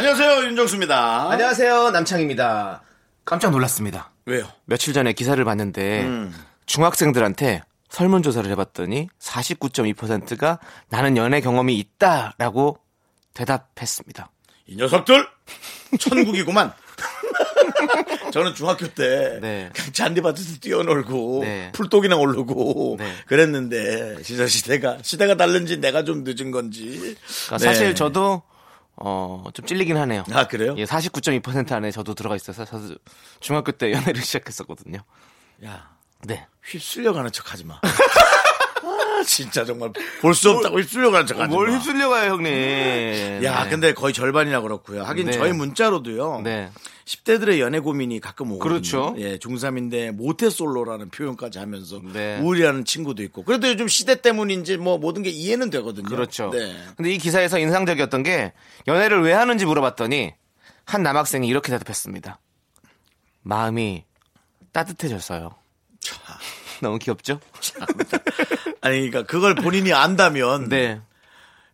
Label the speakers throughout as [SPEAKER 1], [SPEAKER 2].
[SPEAKER 1] 안녕하세요 윤정수입니다.
[SPEAKER 2] 안녕하세요 남창입니다. 깜짝 놀랐습니다.
[SPEAKER 1] 왜요?
[SPEAKER 2] 며칠 전에 기사를 봤는데 중학생들한테 설문조사를 해봤더니 49.2%가 나는 연애 경험이 있다라고 대답했습니다.
[SPEAKER 1] 이 녀석들 천국이구만. 저는 중학교 때
[SPEAKER 2] 네.
[SPEAKER 1] 그냥 잔디밭에서 뛰어놀고
[SPEAKER 2] 네.
[SPEAKER 1] 풀독이나 오르고
[SPEAKER 2] 네.
[SPEAKER 1] 그랬는데 진짜 시대가 시대가 다른지 내가 좀 늦은 건지.
[SPEAKER 2] 그러니까
[SPEAKER 1] 네.
[SPEAKER 2] 사실 저도 어, 좀 찔리긴 하네요.
[SPEAKER 1] 아 그래요?
[SPEAKER 2] 예, 49.2% 안에 저도 들어가 있어서 저도 중학교 때 연애를 시작했었거든요.
[SPEAKER 1] 야
[SPEAKER 2] 네.
[SPEAKER 1] 휩쓸려가는 척 하지 마. 아, 진짜 정말 볼 수 없다고 척하지 마.
[SPEAKER 2] 뭘 휩쓸려 가요, 형님.
[SPEAKER 1] 야,
[SPEAKER 2] 네.
[SPEAKER 1] 근데 거의 절반이나 그렇고요. 하긴
[SPEAKER 2] 네.
[SPEAKER 1] 저희 문자로도요.
[SPEAKER 2] 네.
[SPEAKER 1] 10대들의 연애 고민이 가끔 오거든요.
[SPEAKER 2] 그렇죠.
[SPEAKER 1] 예, 중3인데 모태솔로라는 표현까지 하면서
[SPEAKER 2] 네.
[SPEAKER 1] 우울이라는 친구도 있고. 그래도 요즘 시대 때문인지 뭐 모든 게 이해는 되거든요.
[SPEAKER 2] 그렇죠.
[SPEAKER 1] 네.
[SPEAKER 2] 근데 이 기사에서 인상적이었던 게 연애를 왜 하는지 물어봤더니 한 남학생이 이렇게 대답했습니다. 마음이 따뜻해졌어요. 너무 귀엽죠?
[SPEAKER 1] 아니, 그러니까 그걸 본인이 안다면
[SPEAKER 2] 네.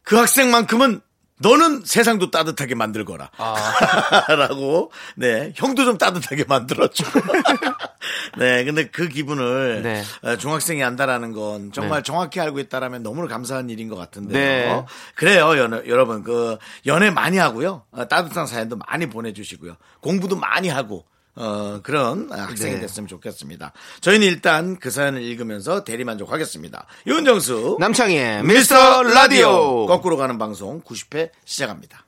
[SPEAKER 1] 그 학생만큼은 너는 세상도 따뜻하게 만들거라.
[SPEAKER 2] 아.
[SPEAKER 1] 라고, 네, 형도 좀 따뜻하게 만들어줘. 네, 근데 그 기분을
[SPEAKER 2] 네.
[SPEAKER 1] 어, 중학생이 안다라는 건 정말
[SPEAKER 2] 네.
[SPEAKER 1] 정확히 알고 있다라면 너무나 감사한 일인 것 같은데요.
[SPEAKER 2] 네.
[SPEAKER 1] 그래요, 연애, 여러분. 그, 연애 많이 하고요. 어, 따뜻한 사연도 많이 보내주시고요. 공부도 많이 하고, 어, 그런 학생이
[SPEAKER 2] 네.
[SPEAKER 1] 됐으면 좋겠습니다. 저희는 일단 그 사연을 읽으면서 대리만족하겠습니다. 윤정수.
[SPEAKER 2] 남창희의
[SPEAKER 1] 미스터 라디오
[SPEAKER 2] 라디오.
[SPEAKER 1] 거꾸로 가는 방송 90회 시작합니다.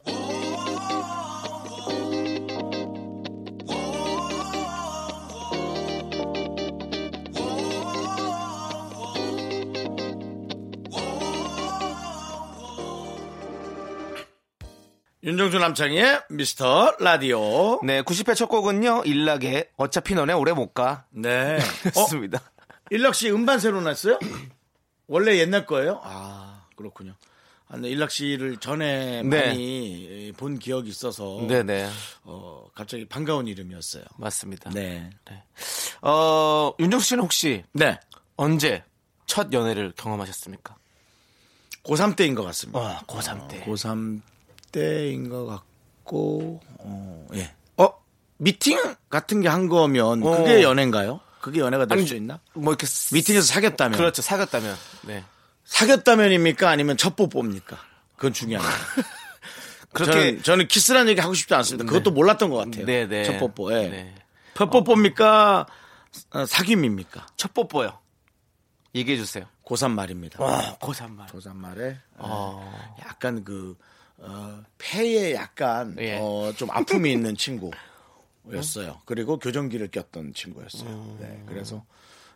[SPEAKER 1] 윤정수 남창의 미스터 라디오.
[SPEAKER 2] 네, 90회 첫 곡은요, 일락의 어차피 너네 오래 못 가.
[SPEAKER 1] 네. 어,
[SPEAKER 2] 였습니다.
[SPEAKER 1] 일락 씨 음반 새로 냈어요? 원래 옛날 거예요? 아, 그렇군요. 아, 네, 일락 씨를 전에
[SPEAKER 2] 네.
[SPEAKER 1] 많이 본 기억이 있어서
[SPEAKER 2] 네네.
[SPEAKER 1] 어, 갑자기 반가운 이름이었어요.
[SPEAKER 2] 맞습니다.
[SPEAKER 1] 네.
[SPEAKER 2] 어, 윤정수 씨는 혹시
[SPEAKER 1] 네.
[SPEAKER 2] 언제 첫 연애를 경험하셨습니까?
[SPEAKER 1] 고3 때인 것 같습니다.
[SPEAKER 2] 어, 고3 때.
[SPEAKER 1] 고3 때인 것 같고, 어, 예. 어, 미팅 같은 게 한 거면
[SPEAKER 2] 어.
[SPEAKER 1] 그게 연애인가요? 그게 연애가 될 수 있나?
[SPEAKER 2] 뭐 이렇게 스-
[SPEAKER 1] 미팅에서 사귀었다면.
[SPEAKER 2] 그렇죠. 사귀었다면. 네.
[SPEAKER 1] 사귀었다면입니까? 아니면 첫 뽀뽀입니까? 그건 중요합니다.
[SPEAKER 2] 그렇게
[SPEAKER 1] 저는, 저는 키스라는 얘기 하고 싶지 않습니다. 그것도 몰랐던 것 같아요.
[SPEAKER 2] 네, 네.
[SPEAKER 1] 첫 뽀뽀. 예.
[SPEAKER 2] 네.
[SPEAKER 1] 첫 뽀뽀입니까? 어, 사귐입니까?
[SPEAKER 2] 첫 뽀뽀요. 얘기해 주세요.
[SPEAKER 1] 고3 말입니다.
[SPEAKER 2] 와, 고3 말.
[SPEAKER 1] 고3 말에
[SPEAKER 2] 어.
[SPEAKER 1] 약간 그 어, 폐에 약간
[SPEAKER 2] 예.
[SPEAKER 1] 어, 좀 아픔이 있는 친구였어요. 그리고 교정기를 꼈던 친구였어요. 네, 그래서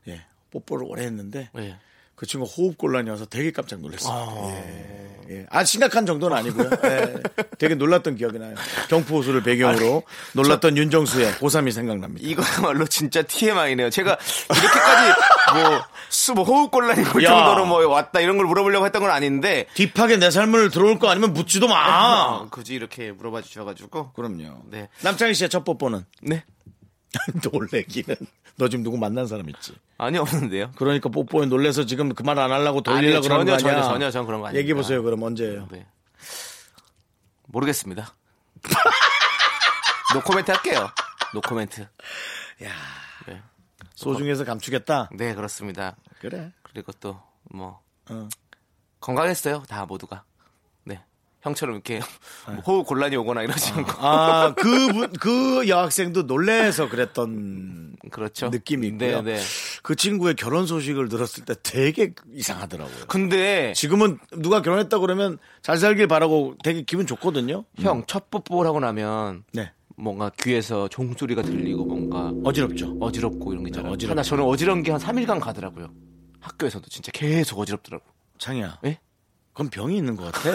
[SPEAKER 1] 예, 뽀뽀를 오래 했는데
[SPEAKER 2] 예.
[SPEAKER 1] 그 친구 호흡 곤란이어서 되게 깜짝 놀랐어요. 예, 예. 아 심각한 정도는 아니고요. 예, 되게 놀랐던 기억이 나요. 경포호수를 배경으로 놀랐던 윤정수의 고3이 생각납니다.
[SPEAKER 2] 이거야말로 진짜 TMI네요. 제가 이렇게까지 뭐, 수, 뭐 호흡곤란이 올
[SPEAKER 1] 야.
[SPEAKER 2] 정도로 뭐 왔다 이런 걸 물어보려고 했던 건 아닌데.
[SPEAKER 1] 딥하게 내 삶을 들어올 거 아니면 묻지도 마.
[SPEAKER 2] 아, 굳이 이렇게 물어봐 주셔가지고.
[SPEAKER 1] 그럼요.
[SPEAKER 2] 네.
[SPEAKER 1] 남창희 씨의 첫 뽀뽀는
[SPEAKER 2] 네.
[SPEAKER 1] 놀래기는 너 지금 누구 만난 사람 있지?
[SPEAKER 2] 아니, 없는데요.
[SPEAKER 1] 그러니까 뽀뽀에 놀래서 지금 그말안 하려고 돌리려고 그러는 거
[SPEAKER 2] 전혀,
[SPEAKER 1] 아니야?
[SPEAKER 2] 전혀, 전혀 전 그런 거 아닙니다.
[SPEAKER 1] 얘기해 보세요. 그럼 언제예요?
[SPEAKER 2] 네. 모르겠습니다. 노코멘트 할게요. 노코멘트.
[SPEAKER 1] 야,
[SPEAKER 2] 네.
[SPEAKER 1] 소중해서 감추겠다.
[SPEAKER 2] 네, 그렇습니다.
[SPEAKER 1] 그래.
[SPEAKER 2] 그리고 또, 뭐,
[SPEAKER 1] 어.
[SPEAKER 2] 건강했어요. 다 모두가. 네. 형처럼 이렇게 뭐 호흡 곤란이 오거나 이러지 않고.
[SPEAKER 1] 아, 그, 그 여학생도 놀래서 그랬던
[SPEAKER 2] 그렇죠.
[SPEAKER 1] 느낌이 있고요.
[SPEAKER 2] 네, 네.
[SPEAKER 1] 그 친구의 결혼 소식을 들었을 때 되게 이상하더라고요.
[SPEAKER 2] 근데
[SPEAKER 1] 지금은 누가 결혼했다 그러면 잘 살길 바라고 되게 기분 좋거든요.
[SPEAKER 2] 형첫 뽀뽀를 하고 나면
[SPEAKER 1] 네.
[SPEAKER 2] 뭔가 귀에서 종소리가 들리고 뭔가
[SPEAKER 1] 어지럽죠.
[SPEAKER 2] 어지럽고 이런 게 있잖아요.
[SPEAKER 1] 네, 어지럽죠.
[SPEAKER 2] 하나 저는 어지러운 게 한 3일간 가더라고요. 학교에서도 진짜 계속 어지럽더라고.
[SPEAKER 1] 창이야.
[SPEAKER 2] 예?
[SPEAKER 1] 그건 병이 있는 것 같아.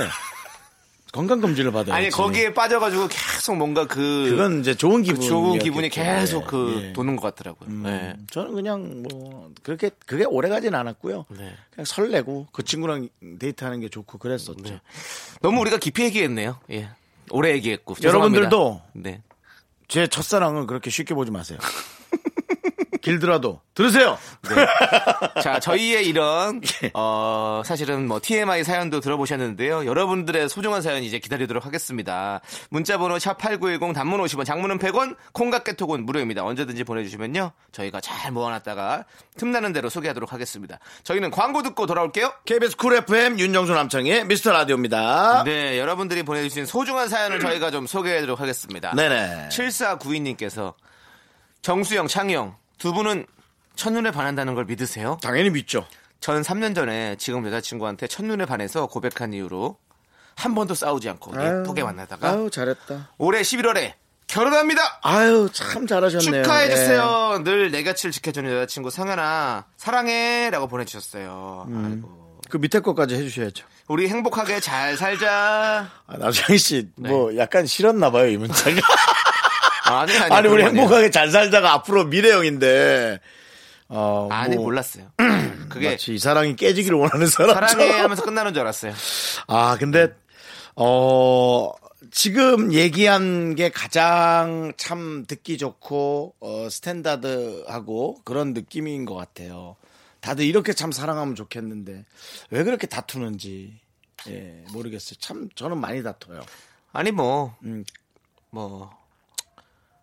[SPEAKER 1] 건강 검진을 받아야지.
[SPEAKER 2] 아니 거기에 빠져가지고 계속 뭔가 그
[SPEAKER 1] 그건 이제 좋은
[SPEAKER 2] 그
[SPEAKER 1] 기분.
[SPEAKER 2] 좋은 기분이 계속 그 도는 것 같더라고요.
[SPEAKER 1] 음.
[SPEAKER 2] 네.
[SPEAKER 1] 저는 그냥 뭐 그렇게 그게 오래 가진 않았고요.
[SPEAKER 2] 네.
[SPEAKER 1] 그냥 설레고 그 친구랑 데이트하는 게 좋고 그랬었죠.
[SPEAKER 2] 네. 너무 우리가 깊이 얘기했네요. 예. 오래 얘기했고.
[SPEAKER 1] 여러분들도
[SPEAKER 2] 죄송합니다. 네.
[SPEAKER 1] 제 첫사랑은 그렇게 쉽게 보지 마세요. 길더라도 들으세요.
[SPEAKER 2] 자, 저희의 이런 어 사실은 뭐 TMI 사연도 들어보셨는데요. 여러분들의 소중한 사연 이제 기다리도록 하겠습니다. 문자 번호 샵8910 단문 50원, 장문은 100원, 콩과 깨톡은 무료입니다. 언제든지 보내 주시면요. 저희가 잘 모아 놨다가 틈나는 대로 소개하도록 하겠습니다. 저희는 광고 듣고 돌아올게요.
[SPEAKER 1] KBS 쿨 FM 윤정수 남창희의 미스터 라디오입니다.
[SPEAKER 2] 네, 여러분들이 보내 주신 소중한 사연을 저희가 좀 소개해 드리도록 하겠습니다.
[SPEAKER 1] 네네.
[SPEAKER 2] 7492님께서 정수영, 창영 두 분은 첫눈에 반한다는 걸 믿으세요?
[SPEAKER 1] 당연히 믿죠.
[SPEAKER 2] 전 3년 전에 지금 여자친구한테 첫눈에 반해서 고백한 이후로 한 번도 싸우지 않고 예쁘게 만나다가
[SPEAKER 1] 아유 잘했다.
[SPEAKER 2] 올해 11월에 결혼합니다.
[SPEAKER 1] 아유 참 잘하셨네요.
[SPEAKER 2] 축하해 주세요. 늘내 곁을 지켜주는 여자친구 성현아 사랑해라고 보내주셨어요. 아이고.
[SPEAKER 1] 그 밑에 것까지 해주셔야죠.
[SPEAKER 2] 우리 행복하게 잘 살자.
[SPEAKER 1] 아, 나정희 씨,
[SPEAKER 2] 네.
[SPEAKER 1] 뭐, 약간 싫었나 봐요, 이 문자가.
[SPEAKER 2] 아니 아니
[SPEAKER 1] 아니, 우리. 행복하게 잘 살다가 앞으로 미래형인데, 어,
[SPEAKER 2] 아니
[SPEAKER 1] 뭐,
[SPEAKER 2] 몰랐어요. 그게
[SPEAKER 1] 마치 이 사랑이 깨지기를 원하는 사람.
[SPEAKER 2] 사랑해 하면서 끝나는 줄 알았어요.
[SPEAKER 1] 아, 근데, 어, 지금 얘기한 게 가장 참 듣기 좋고, 어, 스탠다드하고 그런 느낌인 것 같아요. 다들 이렇게 참 사랑하면 좋겠는데, 왜 그렇게 다투는지, 예, 모르겠어요. 참, 저는 많이 다퉈요.
[SPEAKER 2] 아니 뭐
[SPEAKER 1] 음.
[SPEAKER 2] 뭐.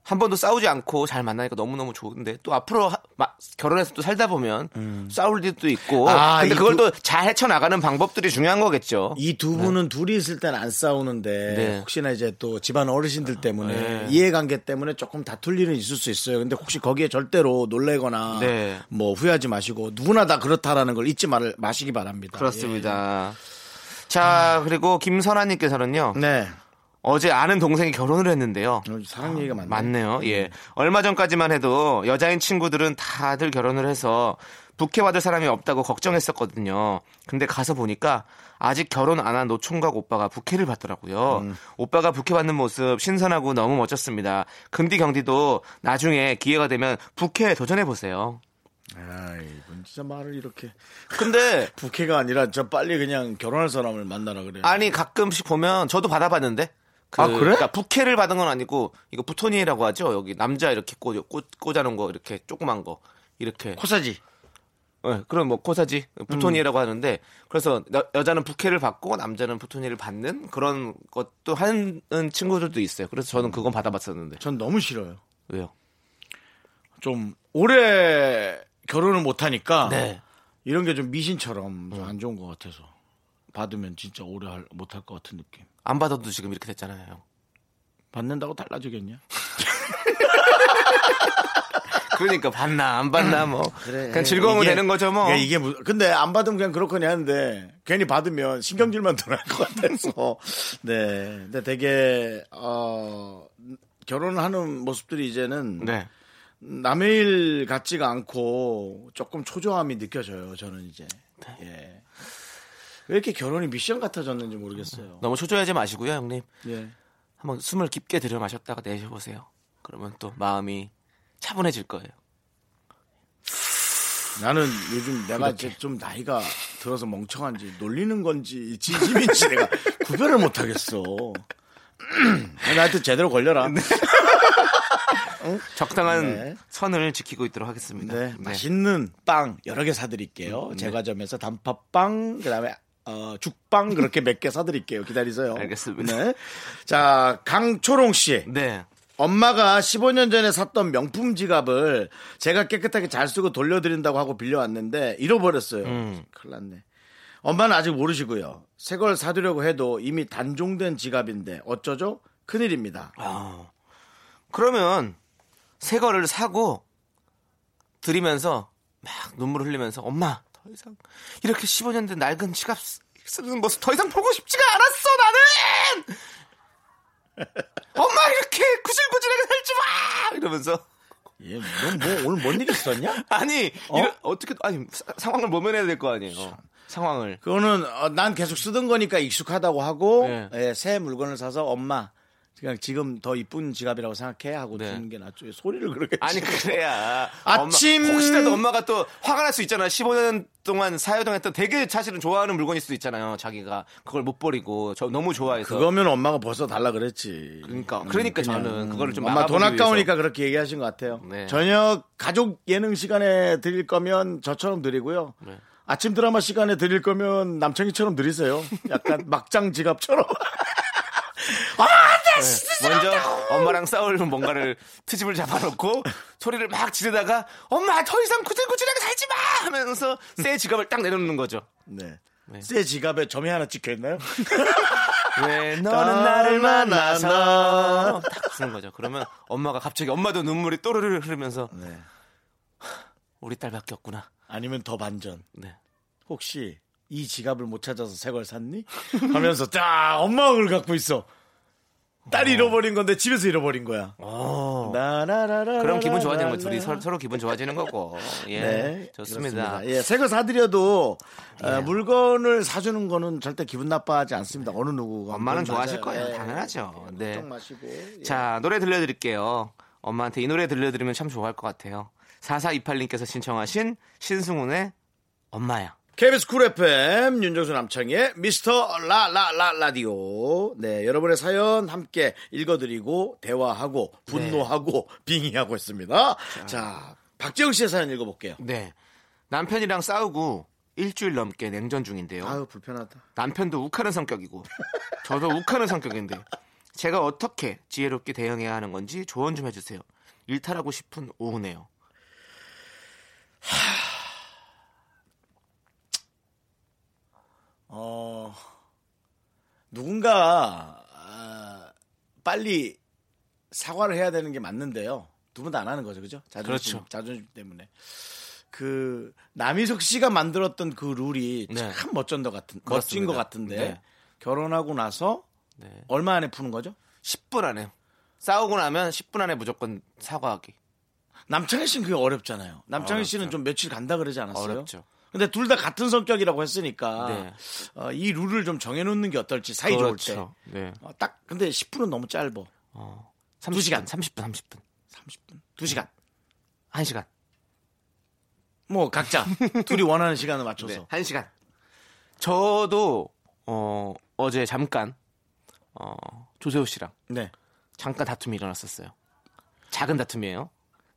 [SPEAKER 2] 한 번도 싸우지 않고 잘 만나니까 너무너무 좋은데 또 앞으로 하- 마- 결혼해서 또 살다 보면 싸울 일도 있고
[SPEAKER 1] 음. 아,
[SPEAKER 2] 근데
[SPEAKER 1] 이
[SPEAKER 2] 그걸
[SPEAKER 1] 두-
[SPEAKER 2] 또잘 헤쳐나가는 방법들이 중요한 거겠죠
[SPEAKER 1] 이 두 분은 둘이 있을 때는 안 싸우는데
[SPEAKER 2] 네.
[SPEAKER 1] 혹시나 이제 또 집안 어르신들 때문에
[SPEAKER 2] 네.
[SPEAKER 1] 이해관계 때문에 조금 다툴 일은 있을 수 있어요. 근데 혹시 거기에 절대로 놀래거나
[SPEAKER 2] 네.
[SPEAKER 1] 뭐 후회하지 마시고 누구나 다 그렇다라는 걸 잊지 말, 마시기 바랍니다.
[SPEAKER 2] 그렇습니다 자 그리고 김선아님께서는요
[SPEAKER 1] 예. 네.
[SPEAKER 2] 어제 아는 동생이 결혼을 했는데요
[SPEAKER 1] 어, 사랑 얘기가 많네.
[SPEAKER 2] 맞네요. 예. 얼마 전까지만 해도 여자인 친구들은 다들 결혼을 해서 부케 받을 사람이 없다고 걱정했었거든요. 근데 가서 보니까 아직 결혼 안 한 노총각 오빠가 부케를 받더라고요.
[SPEAKER 1] 음.
[SPEAKER 2] 오빠가 부케 받는 모습 신선하고 너무 멋졌습니다. 금디 경디도 나중에 기회가 되면 부케 도전해 보세요.
[SPEAKER 1] 아이, 이분 진짜 말을 이렇게
[SPEAKER 2] 근데
[SPEAKER 1] 부캐가 아니라 저 빨리 그냥 결혼할 사람을 만나라 그래요.
[SPEAKER 2] 아니 가끔씩 보면 저도 받아봤는데. 그,
[SPEAKER 1] 아, 그래?
[SPEAKER 2] 그러니까 부케를 받은 건 아니고 이거 부토니라고 하죠. 여기 남자 이렇게 꽂, 꽂, 꽂아놓은 거 이렇게 조그만 거 이렇게
[SPEAKER 1] 코사지.
[SPEAKER 2] 네, 그럼 뭐 코사지 부토니라고 하는데 그래서 여, 자는 부케를 받고 남자는 부토니를 받는 그런 것도 하는 친구들도 있어요. 그래서 저는 그건 받아봤었는데
[SPEAKER 1] 전 너무 싫어요.
[SPEAKER 2] 왜요?
[SPEAKER 1] 좀 오래 결혼을 못 하니까
[SPEAKER 2] 네.
[SPEAKER 1] 이런 게 좀 미신처럼 좀안 좋은 것 같아서 받으면 진짜 오래 못 할 것 같은 느낌.
[SPEAKER 2] 안 받아도 지금 이렇게 됐잖아요.
[SPEAKER 1] 받는다고 달라지겠냐?
[SPEAKER 2] 그러니까 받나 안 받나 뭐
[SPEAKER 1] 그래.
[SPEAKER 2] 그냥
[SPEAKER 1] 이게-
[SPEAKER 2] 되는 거죠 뭐.
[SPEAKER 1] 이게 무- 근데 안 받으면 그냥 그렇거니 하는데 괜히 받으면 신경질만 더 날 것 같아서 네. 근데 되게 어 결혼을 하는 모습들이 이제는
[SPEAKER 2] 네.
[SPEAKER 1] 남의 일 같지가 않고 조금 초조함이 느껴져요. 저는 이제
[SPEAKER 2] 네.
[SPEAKER 1] 예. 왜 이렇게 결혼이 미션 같아졌는지 모르겠어요.
[SPEAKER 2] 너무 초조하지 마시고요, 형님.
[SPEAKER 1] 예.
[SPEAKER 2] 한번 숨을 깊게 들여 마셨다가 내쉬보세요. 그러면 또 마음이 차분해질 거예요.
[SPEAKER 1] 나는 요즘 내가 이제 좀 나이가 들어서 멍청한지 놀리는 건지 진심인지 내가 구별을 못 하겠어. 나한테 제대로 걸려라. 네.
[SPEAKER 2] 적당한
[SPEAKER 1] 네.
[SPEAKER 2] 선을 지키고 있도록 하겠습니다. 네.
[SPEAKER 1] 맛있는 빵 여러 개 사드릴게요. 제과점에서 단팥빵, 그 다음에 어, 죽빵 그렇게 몇 개 사드릴게요. 기다리세요.
[SPEAKER 2] 알겠습니다.
[SPEAKER 1] 네. 자, 강초롱 씨.
[SPEAKER 2] 네.
[SPEAKER 1] 엄마가 15년 전에 샀던 명품 지갑을 제가 깨끗하게 잘 쓰고 돌려드린다고 하고 빌려왔는데 잃어버렸어요.
[SPEAKER 2] 음.
[SPEAKER 1] 큰일 났네. 엄마는 아직 모르시고요. 새 걸 사두려고 해도 이미 단종된 지갑인데 어쩌죠? 큰일입니다.
[SPEAKER 2] 아, 그러면 새 거를 사고 드리면서 막 눈물을 흘리면서 엄마 더 이상 이렇게 15년 된 낡은 지갑 쓰- 쓰는 모습 더 이상 보고 싶지가 않았어 나는 엄마 이렇게 구질구질하게 살지 마 이러면서
[SPEAKER 1] 예, 넌뭐 오늘 뭔 일 있었냐?
[SPEAKER 2] 아니 어? 이거 어떻게 아니 사- 상황을 모면해야 될 거 아니에요 상황을.
[SPEAKER 1] 그거는 어, 난 계속 쓰던 거니까 익숙하다고 하고
[SPEAKER 2] 네.
[SPEAKER 1] 예, 새 물건을 사서 엄마 그냥 지금 더 이쁜 지갑이라고 생각해 하고
[SPEAKER 2] 네.
[SPEAKER 1] 주는 게 낫죠. 소리를 그렇게
[SPEAKER 2] 아니. 그래야
[SPEAKER 1] 아침-
[SPEAKER 2] 엄마, 혹시라도 엄마가 또 화가 날 수 있잖아 15년 동안 사회동했던 되게 사실은 좋아하는 물건일 수도 있잖아요 자기가 그걸 못 버리고 저 너무 좋아해서
[SPEAKER 1] 그거면 엄마가 벌써 달라 그랬지.
[SPEAKER 2] 그러니까 그러니까
[SPEAKER 1] 그냥,
[SPEAKER 2] 저는 그거를 좀
[SPEAKER 1] 엄마 돈 아까우니까
[SPEAKER 2] 위해서.
[SPEAKER 1] 그렇게 얘기하신 것 같아요.
[SPEAKER 2] 네.
[SPEAKER 1] 저녁 가족 예능 시간에 드릴 거면 저처럼 드리고요.
[SPEAKER 2] 네.
[SPEAKER 1] 아침 드라마 시간에 드릴 거면 남창희처럼 드리세요. 약간 막장 지갑처럼.
[SPEAKER 2] 네. 먼저 엄마랑 싸울 뭔가를 트집을 잡아놓고 소리를 막 지르다가 엄마 더 이상 구질구질하게 살지 마 하면서 새 지갑을 딱 내놓는 거죠
[SPEAKER 1] 네.
[SPEAKER 2] 네.
[SPEAKER 1] 새 지갑에 점이 하나 찍혀 있나요?
[SPEAKER 2] 왜 너는 나를 만나서 딱 쓰는 거죠 그러면 엄마가 갑자기 엄마도 눈물이 또르르 흐르면서
[SPEAKER 1] 네.
[SPEAKER 2] 우리 딸밖에 없구나
[SPEAKER 1] 아니면 더 반전.
[SPEAKER 2] 네.
[SPEAKER 1] 혹시 이 지갑을 못 찾아서 새 걸 샀니? 하면서 딱 엄마가 그걸 갖고 있어. 딸이 잃어버린 건데 집에서 잃어버린 거야.
[SPEAKER 2] 어.
[SPEAKER 1] 나라라라
[SPEAKER 2] 그럼 기분 좋아지는 거 둘이 서로, 서로 기분 좋아지는 거고 예
[SPEAKER 1] 네,
[SPEAKER 2] 좋습니다
[SPEAKER 1] 그렇습니다. 예, 새 거 사드려도 어, 물건을 사주는 거는 절대 기분 나빠하지 않습니다. 어느 누구가
[SPEAKER 2] 엄마는 좋아하실
[SPEAKER 1] 맞아요.
[SPEAKER 2] 거예요
[SPEAKER 1] 예.
[SPEAKER 2] 당연하죠 네.
[SPEAKER 1] 마시고. 예.
[SPEAKER 2] 자, 노래 들려드릴게요. 엄마한테 이 노래 들려드리면 참 좋아할 것 같아요. 4428님께서 신청하신 신승훈의 엄마야.
[SPEAKER 1] KBS 쿨 FM 윤정수 남창희의 미스터 라라라 라디오. 네, 여러분의 사연 함께 읽어드리고 대화하고 분노하고 빙의하고 있습니다. 자, 박지영 씨의 사연 읽어볼게요.
[SPEAKER 2] 네. 남편이랑 싸우고 일주일 넘게 냉전 중인데요.
[SPEAKER 1] 아유 불편하다.
[SPEAKER 2] 남편도 욱하는 성격이고 저도 욱하는 성격인데 제가 어떻게 지혜롭게 대응해야 하는 건지 조언 좀 해주세요. 일탈하고 싶은 오후네요.
[SPEAKER 1] 어 누군가 아, 빨리 사과를 해야 되는 게 맞는데요. 두 분 다 안 하는 거죠, 그죠? 자존심,
[SPEAKER 2] 그렇죠.
[SPEAKER 1] 자존심 때문에. 그 남희석 씨가 만들었던 그 룰이
[SPEAKER 2] 네.
[SPEAKER 1] 참 멋진 것 같은 멋진
[SPEAKER 2] 그렇습니다.
[SPEAKER 1] 것 같은데
[SPEAKER 2] 네.
[SPEAKER 1] 결혼하고 나서
[SPEAKER 2] 네.
[SPEAKER 1] 얼마 안에 푸는 거죠?
[SPEAKER 2] 10분 안에 싸우고 나면 10분 안에 무조건 사과하기.
[SPEAKER 1] 남창희 씨는 그게 어렵잖아요. 남창희
[SPEAKER 2] 어렵죠.
[SPEAKER 1] 씨는 좀 며칠 간다 그러지 않았어요?
[SPEAKER 2] 어렵죠.
[SPEAKER 1] 근데 둘 다 같은 성격이라고 했으니까
[SPEAKER 2] 네.
[SPEAKER 1] 어, 이 룰을 좀 정해놓는 게 어떨지 사이 좋을 때.
[SPEAKER 2] 그렇죠. 네.
[SPEAKER 1] 어, 딱 근데 10분은 너무 짧아.
[SPEAKER 2] 어,
[SPEAKER 1] 두 시간.
[SPEAKER 2] 30분, 30분.
[SPEAKER 1] 30분. 2시간.
[SPEAKER 2] 1시간.
[SPEAKER 1] 뭐 각자 둘이 원하는 시간을 맞춰서.
[SPEAKER 2] 네, 1시간. 저도 어, 어제 잠깐 어, 조세호 씨랑
[SPEAKER 1] 네.
[SPEAKER 2] 잠깐 다툼이 일어났었어요. 작은 다툼이에요.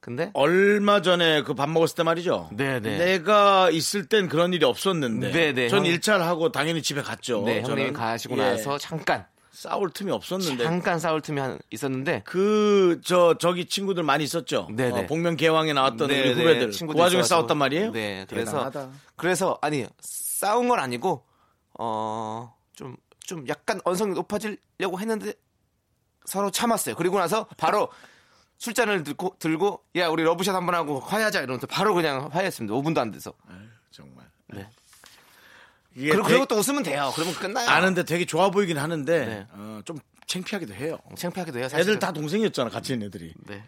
[SPEAKER 2] 근데
[SPEAKER 1] 얼마 전에 그 밥 먹었을 때 말이죠.
[SPEAKER 2] 네, 네.
[SPEAKER 1] 내가 있을 땐 그런 일이 없었는데.
[SPEAKER 2] 네, 네,
[SPEAKER 1] 전
[SPEAKER 2] 형-
[SPEAKER 1] 일차를 하고 당연히 집에 갔죠.
[SPEAKER 2] 네,
[SPEAKER 1] 저는.
[SPEAKER 2] 형님이 가시고
[SPEAKER 1] 예,
[SPEAKER 2] 나서 잠깐
[SPEAKER 1] 싸울 틈이 없었는데.
[SPEAKER 2] 잠깐 싸울 틈이 한- 있었는데
[SPEAKER 1] 그, 저, 저기 친구들 많이 있었죠.
[SPEAKER 2] 네, 네.
[SPEAKER 1] 어, 복면 개왕에 나왔던
[SPEAKER 2] 네,
[SPEAKER 1] 우리
[SPEAKER 2] 네,
[SPEAKER 1] 후배들. 그
[SPEAKER 2] 친구들
[SPEAKER 1] 와중에
[SPEAKER 2] 있어가지고.
[SPEAKER 1] 싸웠단 말이에요?
[SPEAKER 2] 네, 그래서
[SPEAKER 1] 대단하다.
[SPEAKER 2] 그래서 아니 싸운 건 아니고 어 좀 좀 약간 언성이 높아지려고 했는데 서로 참았어요. 그리고 나서 바로 술잔을 들고 들고 야 우리 러브샷 한번 하고 화해하자 이러면서 바로 그냥 화해했습니다. 5분도 안 돼서.
[SPEAKER 1] 정말.
[SPEAKER 2] 네. 그리고,
[SPEAKER 1] 되게-
[SPEAKER 2] 그리고 또 웃으면 돼요. 그러면 끝나요.
[SPEAKER 1] 아는데 되게 좋아 보이긴 하는데,
[SPEAKER 2] 네.
[SPEAKER 1] 어, 좀 창피하기도 해요.
[SPEAKER 2] 창피하기도 해요. 사실은.
[SPEAKER 1] 애들 다 동생이었잖아, 같이 있는 애들이.
[SPEAKER 2] 네.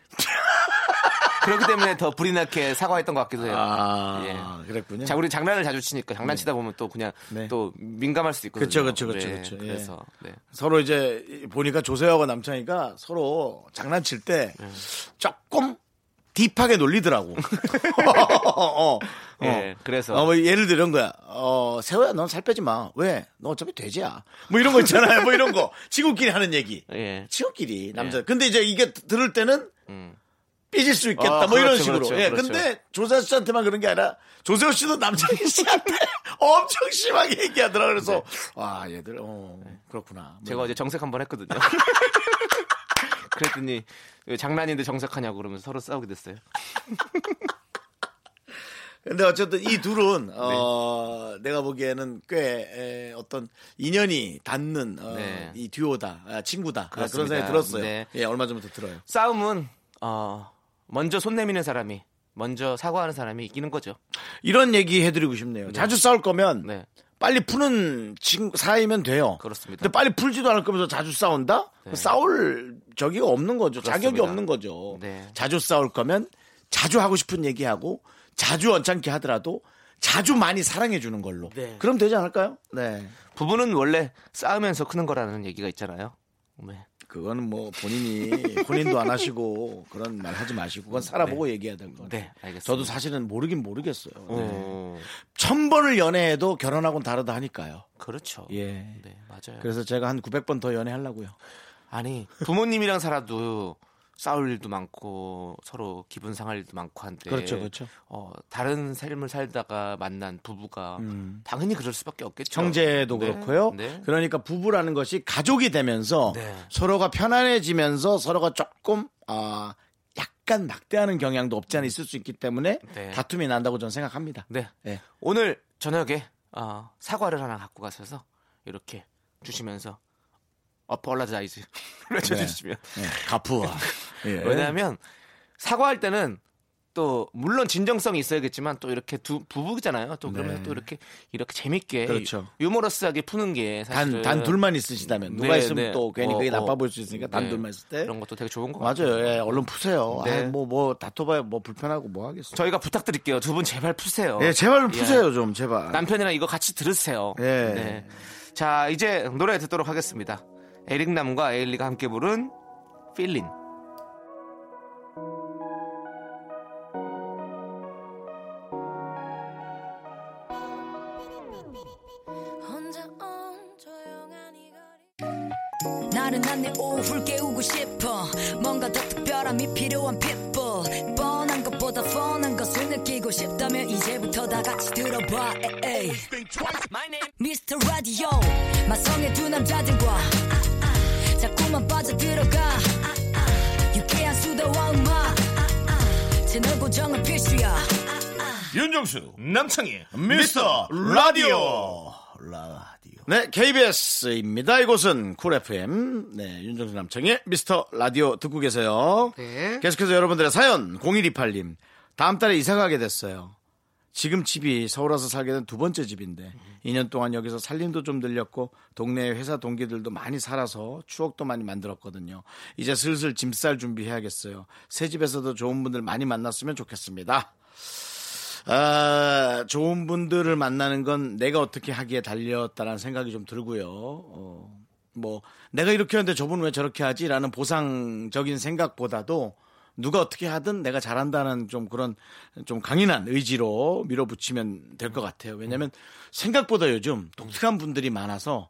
[SPEAKER 2] 그렇기 때문에 더 불이 나게 사과했던 것 같기도 해요.
[SPEAKER 1] 아,
[SPEAKER 2] 예.
[SPEAKER 1] 그랬군요.
[SPEAKER 2] 자, 우리 장난을 자주 치니까 장난치다 보면 또 그냥
[SPEAKER 1] 네.
[SPEAKER 2] 또 민감할 수 있거든요.
[SPEAKER 1] 그쵸, 그쵸, 그쵸,
[SPEAKER 2] 네.
[SPEAKER 1] 예.
[SPEAKER 2] 그래서 네.
[SPEAKER 1] 서로 이제 보니까 조세호하고 남창이가 서로 장난칠 때
[SPEAKER 2] 네.
[SPEAKER 1] 조금 딥하게 놀리더라고. 어, 어, 어.
[SPEAKER 2] 예, 그래서
[SPEAKER 1] 어, 뭐 예를 들어 이런 거야. 어, 세호야, 넌 살 빼지 마. 왜? 너 어차피 돼지야. 뭐 이런 거 있잖아요. 뭐 이런 거. 친구끼리 하는 얘기.
[SPEAKER 2] 예.
[SPEAKER 1] 친구끼리 남자. 근데 이제 이게 들을 때는
[SPEAKER 2] 음.
[SPEAKER 1] 삐질 수 있겠다.
[SPEAKER 2] 아,
[SPEAKER 1] 뭐 이런
[SPEAKER 2] 그렇죠,
[SPEAKER 1] 식으로.
[SPEAKER 2] 그렇죠,
[SPEAKER 1] 예.
[SPEAKER 2] 그렇죠.
[SPEAKER 1] 근데 조세호 씨한테만 그런 게 아니라 조세호 씨도 남창희 씨한테 엄청 심하게 얘기하더라. 그래서 아, 얘들 어, 그렇구나. 뭐
[SPEAKER 2] 네. 제가 어제 정색 한번 했거든요. 그랬더니 왜 장난인데 정색하냐고 그러면서 서로 싸우게 됐어요.
[SPEAKER 1] 근데 어쨌든 이 둘은
[SPEAKER 2] 네.
[SPEAKER 1] 어, 내가 보기에는 꽤 에, 어떤 인연이 닿는 어,
[SPEAKER 2] 네.
[SPEAKER 1] 이 듀오다, 아, 친구다 아, 그런. 생각이 들었어요.
[SPEAKER 2] 네.
[SPEAKER 1] 예, 얼마 전부터 들어요.
[SPEAKER 2] 싸움은 어, 먼저 손 내미는 사람이 먼저 사과하는 사람이 이기는 거죠.
[SPEAKER 1] 이런 얘기 해드리고 싶네요. 자주 싸울 거면
[SPEAKER 2] 네.
[SPEAKER 1] 빨리 푸는 친 사이면 돼요.
[SPEAKER 2] 그렇습니다.
[SPEAKER 1] 근데 빨리 풀지도 않을 거면서 자주 싸운다?
[SPEAKER 2] 네.
[SPEAKER 1] 싸울 적이 없는 거죠. 자격이
[SPEAKER 2] 그렇습니다.
[SPEAKER 1] 없는 거죠.
[SPEAKER 2] 네.
[SPEAKER 1] 자주 싸울 거면 자주 하고 싶은 얘기하고 자주 언짢게 하더라도 자주 많이 사랑해 주는 걸로.
[SPEAKER 2] 네.
[SPEAKER 1] 그럼 되지 않을까요? 네.
[SPEAKER 2] 부부는 원래 싸우면서 크는 거라는 얘기가 있잖아요. 네.
[SPEAKER 1] 그거는 뭐 본인이 혼인도 안 하시고 그런 말 하지 마시고 그건 살아보고 얘기해야 될 것 같아요.
[SPEAKER 2] 네, 알겠습니다.
[SPEAKER 1] 저도 사실은 모르긴 모르겠어요. 네.
[SPEAKER 2] 어,
[SPEAKER 1] 천 번을 연애해도 결혼하고는 다르다 하니까요.
[SPEAKER 2] 그렇죠.
[SPEAKER 1] 예.
[SPEAKER 2] 네, 맞아요.
[SPEAKER 1] 그래서 제가 한 900번 더 연애하려고요.
[SPEAKER 2] 아니, 부모님이랑 살아도 싸울 일도 많고 서로 기분 상할 일도 많고 한데
[SPEAKER 1] 그렇죠, 그렇죠.
[SPEAKER 2] 어, 다른 삶을 살다가 만난 부부가 당연히 그럴 수밖에 없겠죠.
[SPEAKER 1] 음. 형제도
[SPEAKER 2] 네,
[SPEAKER 1] 그렇고요.
[SPEAKER 2] 네.
[SPEAKER 1] 그러니까 부부라는 것이 가족이 되면서
[SPEAKER 2] 네.
[SPEAKER 1] 서로가 편안해지면서 서로가 조금 아 약간 막대하는 경향도 없지 않아 있을 수 있기 때문에
[SPEAKER 2] 네.
[SPEAKER 1] 다툼이 난다고 저는 생각합니다.
[SPEAKER 2] 네.
[SPEAKER 1] 네.
[SPEAKER 2] 오늘 저녁에 어, 사과를 하나 갖고 가셔서 이렇게 주시면서 어폴라자이즈 외쳐주시면
[SPEAKER 1] 네. 가프와 예.
[SPEAKER 2] 왜냐하면 사과할 때는 또 물론 진정성이 있어야겠지만 또 이렇게 두 부부잖아요. 또 그러면
[SPEAKER 1] 네.
[SPEAKER 2] 또 이렇게 이렇게 재밌게
[SPEAKER 1] 그렇죠.
[SPEAKER 2] 유머러스하게 푸는 게 사실은
[SPEAKER 1] 단, 단 둘만 있으시다면 누가
[SPEAKER 2] 네,
[SPEAKER 1] 있으면
[SPEAKER 2] 네.
[SPEAKER 1] 또 괜히
[SPEAKER 2] 어,
[SPEAKER 1] 그게
[SPEAKER 2] 어.
[SPEAKER 1] 나빠 보일 수 있으니까 단
[SPEAKER 2] 네.
[SPEAKER 1] 둘만 있을 때
[SPEAKER 2] 그런 것도 되게 좋은 것 같아요.
[SPEAKER 1] 맞아요. 예, 얼른 푸세요.
[SPEAKER 2] 네.
[SPEAKER 1] 아, 뭐, 뭐, 다퉈봐야 뭐 불편하고 뭐 하겠어요.
[SPEAKER 2] 저희가 부탁드릴게요. 두 분 제발 푸세요.
[SPEAKER 1] 예, 제발
[SPEAKER 2] 예.
[SPEAKER 1] 푸세요, 좀, 제발.
[SPEAKER 2] 남편이랑 이거 같이 들으세요.
[SPEAKER 1] 예.
[SPEAKER 2] 네. 자, 이제 노래 듣도록 하겠습니다. 에릭남과 에일리가 함께 부른 필린.
[SPEAKER 3] 보다 뻔한 것을 느끼고 싶다면 이제부터 다 같이 들어봐 에이. Mr. Radio 마성의 두 남자들과 자꾸만 빠져들어가 유쾌한 수다와 음악 채널 고정은 필수야
[SPEAKER 4] 윤정수 남창희
[SPEAKER 1] 미스터 라디오. 라디오. 네, KBS입니다. 이곳은 쿨 FM. 네, 윤정수 남창희의 미스터 라디오 듣고 계세요.
[SPEAKER 2] 네.
[SPEAKER 1] 계속해서 여러분들의 사연 0128님. 다음 달에 이사 가게 됐어요. 지금 집이 서울 와서 살게 된 두 번째 집인데 2년 동안 여기서 살림도 좀 들렸고 동네 회사 동기들도 많이 살아서 추억도 많이 만들었거든요. 이제 슬슬 짐 쌀 준비해야겠어요. 새 집에서도 좋은 분들 많이 만났으면 좋겠습니다. 아, 좋은 분들을 만나는 건 내가 어떻게 하기에 달렸다라는 생각이 좀 들고요. 어, 뭐 내가 이렇게 하는데 저분은 왜 저렇게 하지라는 보상적인 생각보다도 누가 어떻게 하든 내가 잘한다는 좀 그런 좀 강인한 의지로 밀어붙이면 될 것 같아요. 왜냐하면 생각보다 요즘 독특한 분들이 많아서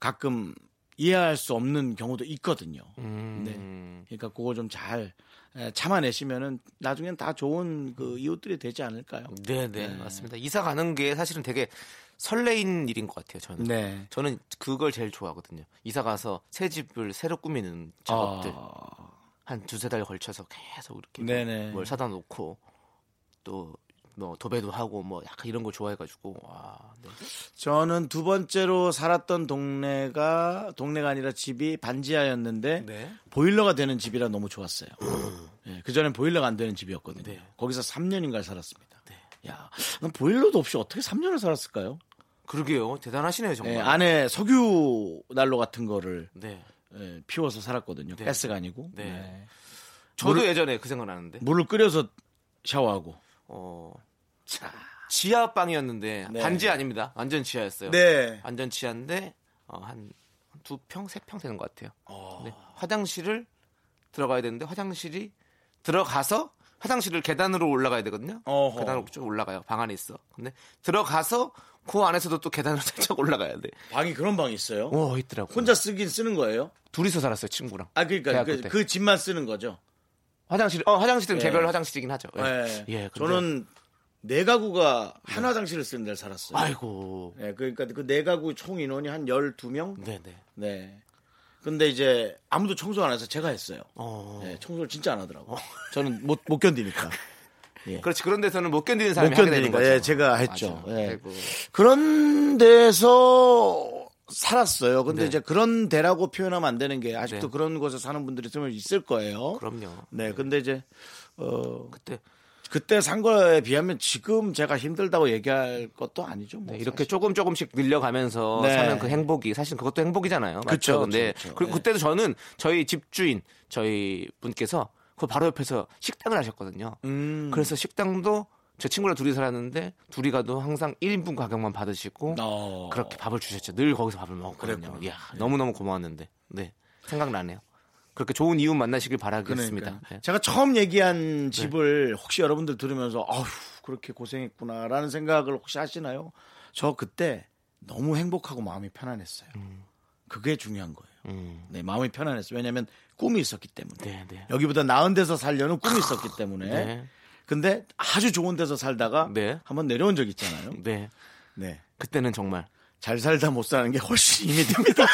[SPEAKER 1] 가끔 이해할 수 없는 경우도 있거든요. 네. 그러니까 그거 좀 잘 참아내시면은 나중엔 다 좋은 그 이웃들이 되지 않을까요?
[SPEAKER 2] 네, 네, 맞습니다. 이사 가는 게 사실은 되게 설레인 일인 것 같아요. 저는.
[SPEAKER 1] 네.
[SPEAKER 2] 저는 그걸 제일 좋아하거든요. 이사 가서 새 집을 새로 꾸미는 작업들
[SPEAKER 1] 아,
[SPEAKER 2] 한 두세 달 걸쳐서 계속 이렇게
[SPEAKER 1] 네네.
[SPEAKER 2] 뭘 사다 놓고 또 뭐 도배도 하고 뭐 약간 이런 걸 좋아해가지고 와, 네.
[SPEAKER 1] 저는 두 번째로 살았던 동네가 동네가 아니라 집이 반지하였는데
[SPEAKER 2] 네.
[SPEAKER 1] 보일러가 되는 집이라 너무 좋았어요. 그 전엔 보일러가 안 되는 집이었거든요.
[SPEAKER 2] 네.
[SPEAKER 1] 거기서 3년인가 살았습니다. 야, 난 보일러도 없이 어떻게 3년을 살았을까요?
[SPEAKER 2] 그러게요. 대단하시네요, 정말.
[SPEAKER 1] 예, 안에 석유 난로 같은 거를
[SPEAKER 2] 네.
[SPEAKER 1] 예, 피워서 살았거든요.
[SPEAKER 2] 네.
[SPEAKER 1] 가스가 아니고.
[SPEAKER 2] 네.
[SPEAKER 1] 네.
[SPEAKER 2] 저도
[SPEAKER 1] 물을-
[SPEAKER 2] 예전에 그 생각 나는데.
[SPEAKER 1] 물을 끓여서 샤워하고.
[SPEAKER 2] 어. 지하 방이었는데
[SPEAKER 1] 네.
[SPEAKER 2] 반지 아닙니다. 완전 지하였어요.
[SPEAKER 1] 네.
[SPEAKER 2] 완전 지하인데 어, 한두 평, 세 평 되는 것 같아요.
[SPEAKER 1] 어.
[SPEAKER 2] 근데 화장실을 들어가야 되는데 화장실이 들어가서 화장실을 계단으로 올라가야 되거든요.
[SPEAKER 1] 어허.
[SPEAKER 2] 계단으로 쭉 올라가요. 방 안에 있어. 근데 들어가서 그 안에서도 또 계단으로 살짝 올라가야 돼.
[SPEAKER 1] 방이 그런 방이 있어요?
[SPEAKER 2] 오, 있더라고.
[SPEAKER 1] 혼자 쓰긴 쓰는 거예요?
[SPEAKER 2] 둘이서 살았어요, 친구랑.
[SPEAKER 1] 아, 그러니까 그,
[SPEAKER 2] 때.
[SPEAKER 1] 그 집만 쓰는 거죠?
[SPEAKER 2] 화장실, 어, 화장실은
[SPEAKER 1] 예.
[SPEAKER 2] 개별 화장실이긴 하죠. 예.
[SPEAKER 1] 네.
[SPEAKER 2] 예, 근데-
[SPEAKER 1] 저는 네 가구가 한 화장실을 쓰는 데를 살았어요.
[SPEAKER 2] 아이고.
[SPEAKER 1] 네, 그러니까 그 네 가구 총 인원이 한 12명?
[SPEAKER 2] 네 네.
[SPEAKER 1] 네. 근데 이제 아무도 청소 안 해서 제가 했어요.
[SPEAKER 2] 어.
[SPEAKER 1] 네, 청소를 진짜 안 하더라고. 저는 못, 못 견디니까.
[SPEAKER 2] 그렇지. 그런 데서는 못 견디는 사람이
[SPEAKER 1] 못 견디니까.
[SPEAKER 2] 거죠.
[SPEAKER 1] 예, 제가 했죠. 예. 그런 데서 살았어요. 근데
[SPEAKER 2] 네.
[SPEAKER 1] 이제 그런 데라고 표현하면 안 되는 게 아직도
[SPEAKER 2] 네.
[SPEAKER 1] 그런 곳에 사는 분들이 있으면 있을 거예요.
[SPEAKER 2] 그럼요.
[SPEAKER 1] 네, 근데 이제 어
[SPEAKER 2] 그때
[SPEAKER 1] 그때 산 거에 비하면 지금 제가 힘들다고 얘기할 것도 아니죠. 뭐
[SPEAKER 2] 네, 이렇게
[SPEAKER 1] 사실.
[SPEAKER 2] 조금 조금씩 늘려가면서
[SPEAKER 1] 네.
[SPEAKER 2] 사는 그 행복이 사실 그것도 행복이잖아요. 맞죠?
[SPEAKER 1] 그쵸, 그쵸,
[SPEAKER 2] 네.
[SPEAKER 1] 그쵸.
[SPEAKER 2] 그리고
[SPEAKER 1] 네.
[SPEAKER 2] 그때도 저는 저희 집주인 저희 분께서 그 바로 옆에서 식당을 하셨거든요.
[SPEAKER 1] 음.
[SPEAKER 2] 그래서 식당도 제 친구랑 둘이 살았는데 둘이 가도 항상 1인분 가격만 받으시고
[SPEAKER 1] 어.
[SPEAKER 2] 그렇게 밥을 주셨죠. 늘 거기서 밥을 먹었거든요. 이야, 너무너무 고마웠는데. 네. 생각나네요. 그렇게 좋은 이웃 만나시길 바라겠습니다.
[SPEAKER 1] 그러니까.
[SPEAKER 2] 네.
[SPEAKER 1] 제가 처음 얘기한 집을 혹시 여러분들 들으면서 아휴 그렇게 고생했구나라는 생각을 혹시 하시나요? 저 그때 너무 행복하고 마음이 편안했어요. 그게 중요한 거예요.
[SPEAKER 2] 음.
[SPEAKER 1] 네, 마음이 편안했어요. 왜냐하면 꿈이 있었기 때문에.
[SPEAKER 2] 네, 네.
[SPEAKER 1] 여기보다 나은 데서 살려는 꿈이 있었기 때문에.
[SPEAKER 2] 네.
[SPEAKER 1] 근데 아주 좋은 데서 살다가
[SPEAKER 2] 네.
[SPEAKER 1] 한번 내려온 적 있잖아요.
[SPEAKER 2] 네.
[SPEAKER 1] 네.
[SPEAKER 2] 그때는 정말
[SPEAKER 1] 잘 살다 못 사는 게 훨씬 힘이 듭니다.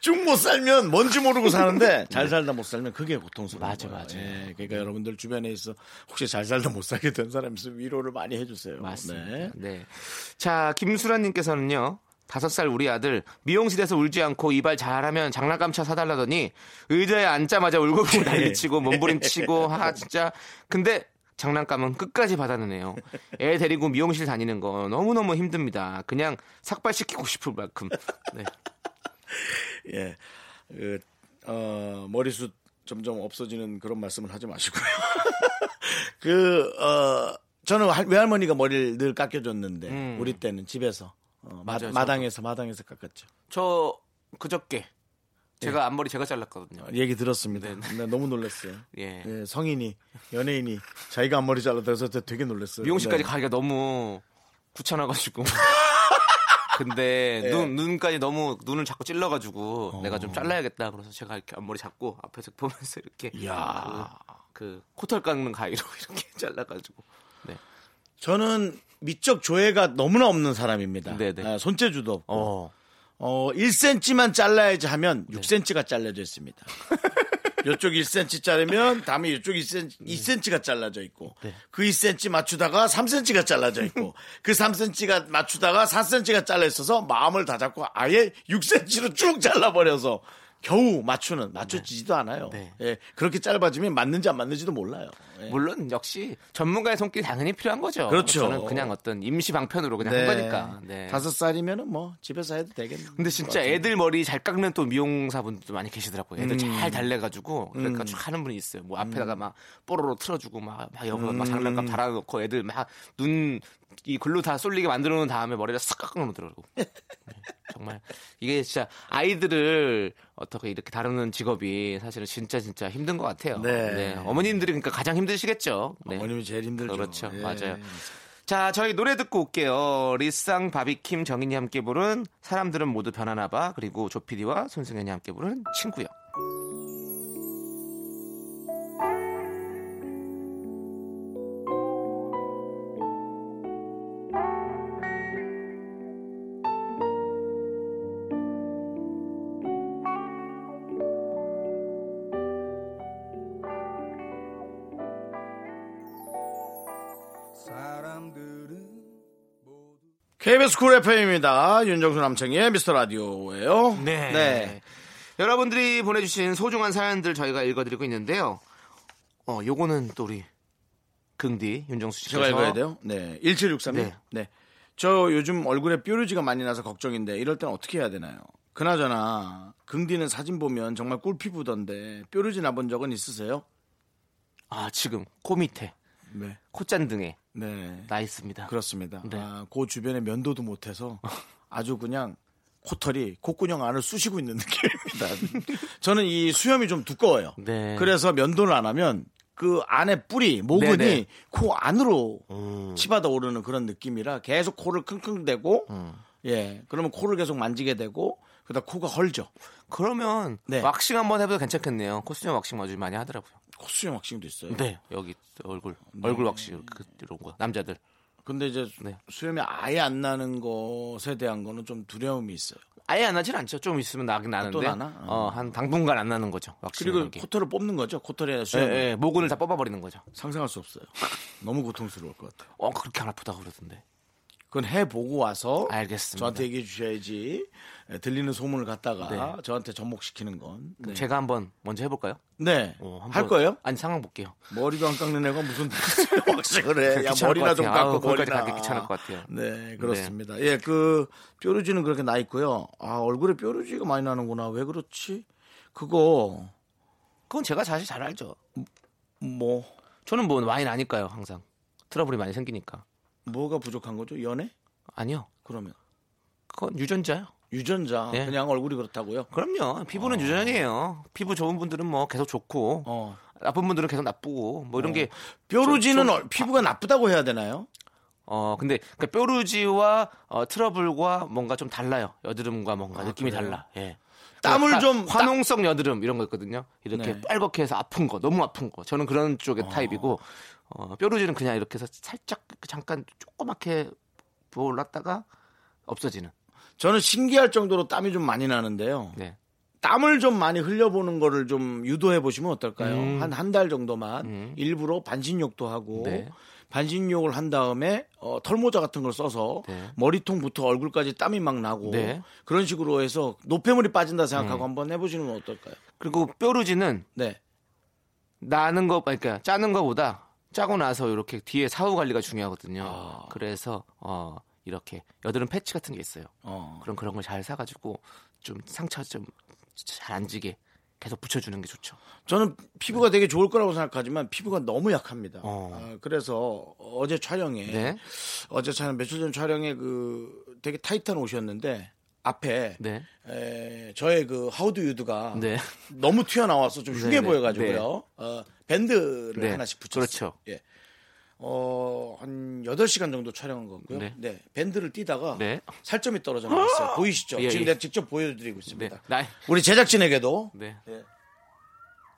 [SPEAKER 1] 쭉 못 살면 뭔지 모르고 사는데 잘 살다 못 살면 그게 고통스러워요.
[SPEAKER 2] 맞아, 맞아.
[SPEAKER 1] 예, 그러니까 여러분들 주변에 있어 혹시 잘 살다 못 살게 된 사람 있으면 위로를 많이 해주세요.
[SPEAKER 2] 맞습니다.
[SPEAKER 1] 네.
[SPEAKER 2] 네. 자, 김수란님께서는요. 다섯 살 우리 아들 미용실에서 울지 않고 이발 잘하면 장난감 차 사달라더니 의자에 앉자마자 울고 불고 난리치고 몸부림치고 하 진짜 근데 장난감은 끝까지 받아는 애요. 애 데리고 미용실 다니는 거 너무너무 힘듭니다. 그냥 삭발시키고 싶을 만큼. 네.
[SPEAKER 1] 예. 그, 어, 머리숱 점점 없어지는 그런 말씀을 하지 마시고요. 그, 어, 저는 할- 외할머니가 머리를 늘 깎여줬는데,
[SPEAKER 2] 음.
[SPEAKER 1] 우리 때는 집에서, 어, 마,
[SPEAKER 2] 맞아요,
[SPEAKER 1] 마 당에서, 마당에서 깎았죠.
[SPEAKER 2] 저 그저께 제가 앞머리 제가 잘랐거든요.
[SPEAKER 1] 얘기 들었습니다.
[SPEAKER 2] 네.
[SPEAKER 1] 네, 너무 놀랐어요.
[SPEAKER 2] 예.
[SPEAKER 1] 예, 성인이, 연예인이 자기가 앞머리 해서 되게 놀랐어요.
[SPEAKER 2] 미용실까지
[SPEAKER 1] 네.
[SPEAKER 2] 가기가 너무 귀찮아가지고. 근데
[SPEAKER 1] 예.
[SPEAKER 2] 눈 눈까지 너무 눈을 자꾸 찔러가지고
[SPEAKER 1] 어.
[SPEAKER 2] 내가 좀 잘라야겠다. 그래서 제가 이렇게 앞머리 잡고 앞에서 보면서 이렇게
[SPEAKER 1] 이야.
[SPEAKER 2] 그, 그 코털 깎는 가위로 이렇게 잘라가지고. 네.
[SPEAKER 1] 저는 미적 조회가 너무나 없는 사람입니다.
[SPEAKER 2] 네네.
[SPEAKER 1] 아, 손재주도 없고.
[SPEAKER 2] 어.
[SPEAKER 1] 어, 1cm만 잘라야지 하면 6cm가 잘라져 있습니다. 이쪽 1cm 자르면 다음에 이쪽 2cm, 2cm가 잘라져 있고 그 2cm 맞추다가 3cm가 잘라져 있고 그 3cm가 맞추다가 4cm가 잘라 있어서 마음을 다 잡고 아예 6cm로 쭉 잘라버려서 겨우 맞추는 맞춰지지도 않아요.
[SPEAKER 2] 네.
[SPEAKER 1] 예, 그렇게 짧아지면 맞는지 안 맞는지도 몰라요. 예.
[SPEAKER 2] 물론 역시 전문가의 손길이 당연히 필요한 거죠.
[SPEAKER 1] 그렇죠.
[SPEAKER 2] 저는 그냥 어떤 임시 방편으로 그냥 한 거니까. 네.
[SPEAKER 1] 다섯 살이면은 뭐 집에서 해도 되겠네.
[SPEAKER 2] 근데 진짜 애들 머리 잘 깎는 또 미용사 분들도 많이 계시더라고요. 애들
[SPEAKER 1] 음.
[SPEAKER 2] 잘 달래가지고 그러니까 쭉 하는 분이 있어요. 뭐 앞에다가 막 뽀로로 틀어주고 막, 막 여기
[SPEAKER 1] 음.
[SPEAKER 2] 막 장난감 달아놓고 애들 막 눈 이 글로 다 쏠리게 만들어 놓은 다음에 머리를 싹 깎아 놓더라고. 네. 정말 이게 진짜 아이들을 어떻게 이렇게 다루는 직업이 사실은 진짜 진짜 힘든 것 같아요.
[SPEAKER 1] 네.
[SPEAKER 2] 어머님들이 그러니까 가장 힘드시겠죠. 네.
[SPEAKER 1] 어머님이 제일 힘들죠.
[SPEAKER 2] 그렇죠.
[SPEAKER 1] 예.
[SPEAKER 2] 맞아요. 자, 저희 노래 듣고 올게요. 리쌍, 바비킴, 정인이 함께 부른 사람들은 모두 변하나 봐. 그리고 조피디와 손승현이 함께 부른 친구요.
[SPEAKER 1] KBS 쿨 FM입니다. 윤정수 남창희의 미스터 라디오예요.
[SPEAKER 2] 네. 여러분들이 보내주신 소중한 사연들 저희가 읽어드리고 있는데요. 어, 요거는 또 우리 긍디 윤정수 씨께서
[SPEAKER 1] 제가 읽어야 돼요? 네. 1763님.
[SPEAKER 2] 네.
[SPEAKER 1] 네. 저 요즘 얼굴에 뾰루지가 많이 나서 걱정인데 이럴 땐 어떻게 해야 되나요? 그나저나 긍디는 사진 보면 정말 꿀피부던데 뾰루지 나본 적은 있으세요?
[SPEAKER 2] 아 지금 코 밑에
[SPEAKER 1] 네.
[SPEAKER 2] 콧잔등에
[SPEAKER 1] 네.
[SPEAKER 2] 나 있습니다.
[SPEAKER 1] 그렇습니다.
[SPEAKER 2] 네.
[SPEAKER 1] 아, 그 주변에 면도도 못해서 아주 그냥 코털이 콧구녕 안을 쑤시고 있는 느낌입니다. 저는 이 수염이 좀 두꺼워요.
[SPEAKER 2] 네.
[SPEAKER 1] 그래서 면도를 안 하면 그 안에 뿌리, 모근이
[SPEAKER 2] 네네.
[SPEAKER 1] 코 안으로
[SPEAKER 2] 음.
[SPEAKER 1] 치받아 오르는 그런 느낌이라 계속 코를 킁킁대고
[SPEAKER 2] 음.
[SPEAKER 1] 예, 그러면 코를 계속 만지게 되고 그러다 코가 헐죠.
[SPEAKER 2] 그러면
[SPEAKER 1] 네.
[SPEAKER 2] 왁싱 한번 해봐도 괜찮겠네요. 코수염 왁싱 아주 많이 하더라고요.
[SPEAKER 1] 코수염 왁싱도 있어요.
[SPEAKER 2] 네, 여기 얼굴 얼굴 왁싱 그 이런 거 남자들.
[SPEAKER 1] 근데 이제
[SPEAKER 2] 네.
[SPEAKER 1] 수염이 아예 안 나는 것에 대한 거는 좀 두려움이 있어요.
[SPEAKER 2] 아예 안 나진 않죠. 좀 있으면 나긴 나는데.
[SPEAKER 1] 또 나나?
[SPEAKER 2] 어, 한 당분간 안 나는 거죠. 왁싱.
[SPEAKER 1] 그리고 코털을 뽑는 거죠. 코털에
[SPEAKER 2] 예,
[SPEAKER 1] 수염.
[SPEAKER 2] 예, 모근을 다 뽑아버리는 거죠.
[SPEAKER 1] 상상할 수 없어요. 너무 고통스러울 것 같아요.
[SPEAKER 2] 어, 그렇게 안 아프다고 그러던데.
[SPEAKER 1] 그건 해보고 와서
[SPEAKER 2] 알겠습니다.
[SPEAKER 1] 저한테 얘기해 주셔야지. 예, 들리는 소문을 갖다가
[SPEAKER 2] 네.
[SPEAKER 1] 저한테 접목시키는 건. 네.
[SPEAKER 2] 제가 한번 먼저 해볼까요?
[SPEAKER 1] 네.
[SPEAKER 2] 어,
[SPEAKER 1] 할 거예요?
[SPEAKER 2] 아니 상황 볼게요.
[SPEAKER 1] 머리도 안 깎는 애가 무슨 왁싱을 해. 야, 머리나
[SPEAKER 2] 것
[SPEAKER 1] 좀. 깎고 머리나.
[SPEAKER 2] 가기 귀찮을 것 같아요.
[SPEAKER 1] 네, 그렇습니다. 예, 그 뾰루지는 그렇게 나 있고요. 아, 얼굴에 뾰루지가 많이 나는구나. 왜 그렇지? 그거
[SPEAKER 2] 그건 제가 사실 잘 알죠.
[SPEAKER 1] 뭐
[SPEAKER 2] 저는 뭐 많이 나니까요, 항상. 트러블이 많이 생기니까.
[SPEAKER 1] 뭐가 부족한 거죠? 연애?
[SPEAKER 2] 아니요.
[SPEAKER 1] 그러면
[SPEAKER 2] 그건 유전자요.
[SPEAKER 1] 유전자
[SPEAKER 2] 예.
[SPEAKER 1] 그냥 얼굴이 그렇다고요?
[SPEAKER 2] 그럼요. 피부는 유전이에요. 피부 좋은 분들은 뭐 계속 좋고
[SPEAKER 1] 어.
[SPEAKER 2] 나쁜 분들은 계속 나쁘고 뭐 이런 게
[SPEAKER 1] 뾰루지는
[SPEAKER 2] 좀-
[SPEAKER 1] 얼- 피부가 나쁘다고 해야 되나요?
[SPEAKER 2] 어, 근데 그 뾰루지와 어, 트러블과 뭔가 좀 달라요. 여드름과 뭔가 느낌이
[SPEAKER 1] 그래요?
[SPEAKER 2] 달라. 예.
[SPEAKER 1] 땀을
[SPEAKER 2] 화-
[SPEAKER 1] 좀
[SPEAKER 2] 화농성 여드름 이런 거 있거든요. 이렇게
[SPEAKER 1] 네.
[SPEAKER 2] 빨갛게 해서 아픈 거, 너무 아픈 거. 저는 그런 쪽의 타입이고 어, 뾰루지는 그냥 이렇게 해서 살짝 잠깐 조그맣게 부어올랐다가 없어지는.
[SPEAKER 1] 저는 신기할 정도로 땀이 좀 많이 나는데요.
[SPEAKER 2] 네.
[SPEAKER 1] 땀을 좀 많이 흘려보는 거를 좀 유도해 보시면 어떨까요?
[SPEAKER 2] 음.
[SPEAKER 1] 한한 달 정도만
[SPEAKER 2] 음.
[SPEAKER 1] 일부러 반신욕도 하고
[SPEAKER 2] 네.
[SPEAKER 1] 반신욕을 한 다음에 어, 털모자 같은 걸 써서
[SPEAKER 2] 네.
[SPEAKER 1] 머리통부터 얼굴까지 땀이 막 나고
[SPEAKER 2] 네.
[SPEAKER 1] 그런 식으로 해서 노폐물이 빠진다 생각하고
[SPEAKER 2] 음.
[SPEAKER 1] 한번 해보시는 건 어떨까요?
[SPEAKER 2] 그리고 뾰루지는
[SPEAKER 1] 네.
[SPEAKER 2] 나는 거, 그러니까 짜는 거보다 짜고 나서 이렇게 뒤에 사후 관리가 중요하거든요.
[SPEAKER 1] 아.
[SPEAKER 2] 그래서 어, 이렇게 여드름 패치 같은 게 있어요.
[SPEAKER 1] 어.
[SPEAKER 2] 그런 그런 걸 잘 사가지고 좀 상처 좀 잘 안 지게 계속 붙여주는 게 좋죠.
[SPEAKER 1] 저는 피부가 되게 좋을 거라고 생각하지만 피부가 너무 약합니다.
[SPEAKER 2] 어.
[SPEAKER 1] 아, 그래서 어제 촬영에
[SPEAKER 2] 네,
[SPEAKER 1] 어제 촬영 며칠 전 촬영에 그 되게 타이트한 옷이었는데 앞에
[SPEAKER 2] 네,
[SPEAKER 1] 에, 저의 그 how do you do가
[SPEAKER 2] 네.
[SPEAKER 1] 너무 튀어나와서 좀 흉해
[SPEAKER 2] 네, 네,
[SPEAKER 1] 보여가지고요. 어, 밴드를
[SPEAKER 2] 네,
[SPEAKER 1] 하나씩 붙였어요.
[SPEAKER 2] 그렇죠.
[SPEAKER 1] 예. 어, 한 8시간 정도 촬영한 거고요.
[SPEAKER 2] 네.
[SPEAKER 1] 네. 밴드를 떼다가
[SPEAKER 2] 네.
[SPEAKER 1] 살점이 떨어져 나왔어요. 보이시죠?
[SPEAKER 2] 예,
[SPEAKER 1] 지금
[SPEAKER 2] 예.
[SPEAKER 1] 내가 직접 보여드리고
[SPEAKER 2] 네,
[SPEAKER 1] 있습니다.
[SPEAKER 2] 나,
[SPEAKER 1] 우리 제작진에게도
[SPEAKER 2] 네,
[SPEAKER 1] 예.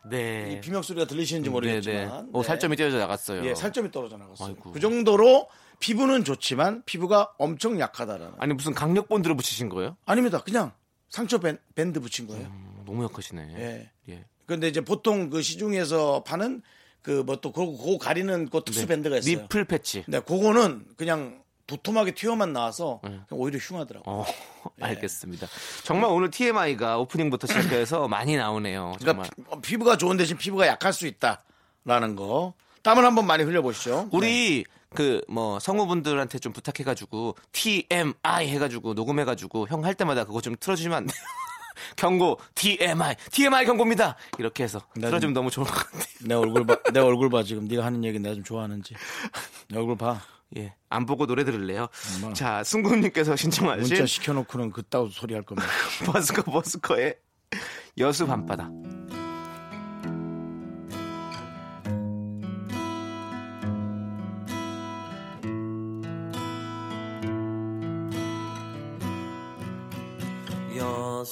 [SPEAKER 2] 네.
[SPEAKER 1] 이 비명 소리가 들리시는지 모르겠지만
[SPEAKER 2] 네, 네. 오, 살점이 떼어져 나갔어요.
[SPEAKER 1] 예, 살점이 떨어져 나갔어요.
[SPEAKER 2] 아이고.
[SPEAKER 1] 그 정도로 피부는 좋지만 피부가 엄청 약하다라는.
[SPEAKER 2] 아니 무슨 강력 본드를 붙이신 거예요?
[SPEAKER 1] 아닙니다. 그냥 상처 밴, 밴드 붙인 거예요.
[SPEAKER 2] 음, 너무 약하시네.
[SPEAKER 1] 예.
[SPEAKER 2] 예.
[SPEAKER 1] 근데 이제 보통 그 시중에서 파는 그 뭐 또 그거, 그거 가리는 그 특수 밴드가 있어요.
[SPEAKER 2] 니플 패치.
[SPEAKER 1] 네, 그거는 그냥 도톰하게 튀어만 나와서
[SPEAKER 2] 네.
[SPEAKER 1] 오히려 흉하더라고. 요
[SPEAKER 2] 어, 알겠습니다. 정말 오늘 TMI가 오프닝부터 시작해서 많이 나오네요. 정말.
[SPEAKER 1] 그러니까 피, 부가 좋은 대신 피부가 약할 수 있다라는 거. 땀을 한번 많이 흘려보시죠. 네.
[SPEAKER 2] 우리 그뭐 성우분들한테 좀 부탁해가지고 TMI 해가지고 녹음해가지고 형 할 때마다 그거 좀 틀어주시면 안 돼요? 경고 TMI TMI 경고입니다. 이렇게 해서
[SPEAKER 1] 나
[SPEAKER 2] 틀어주면 너무 좋을 것 같아요.
[SPEAKER 1] 내 얼굴 봐, 내 얼굴 봐 지금 네가 하는 얘기 내가 좀 좋아하는지. 내 얼굴 봐.
[SPEAKER 2] 예, 안 보고 노래 들을래요.
[SPEAKER 1] 엄마.
[SPEAKER 2] 자, 승구님께서
[SPEAKER 1] 문자
[SPEAKER 2] 신청하신
[SPEAKER 1] 시켜놓고는 그따위 소리 할 겁니다.
[SPEAKER 2] 버스커 버스커의 여수 밤바다.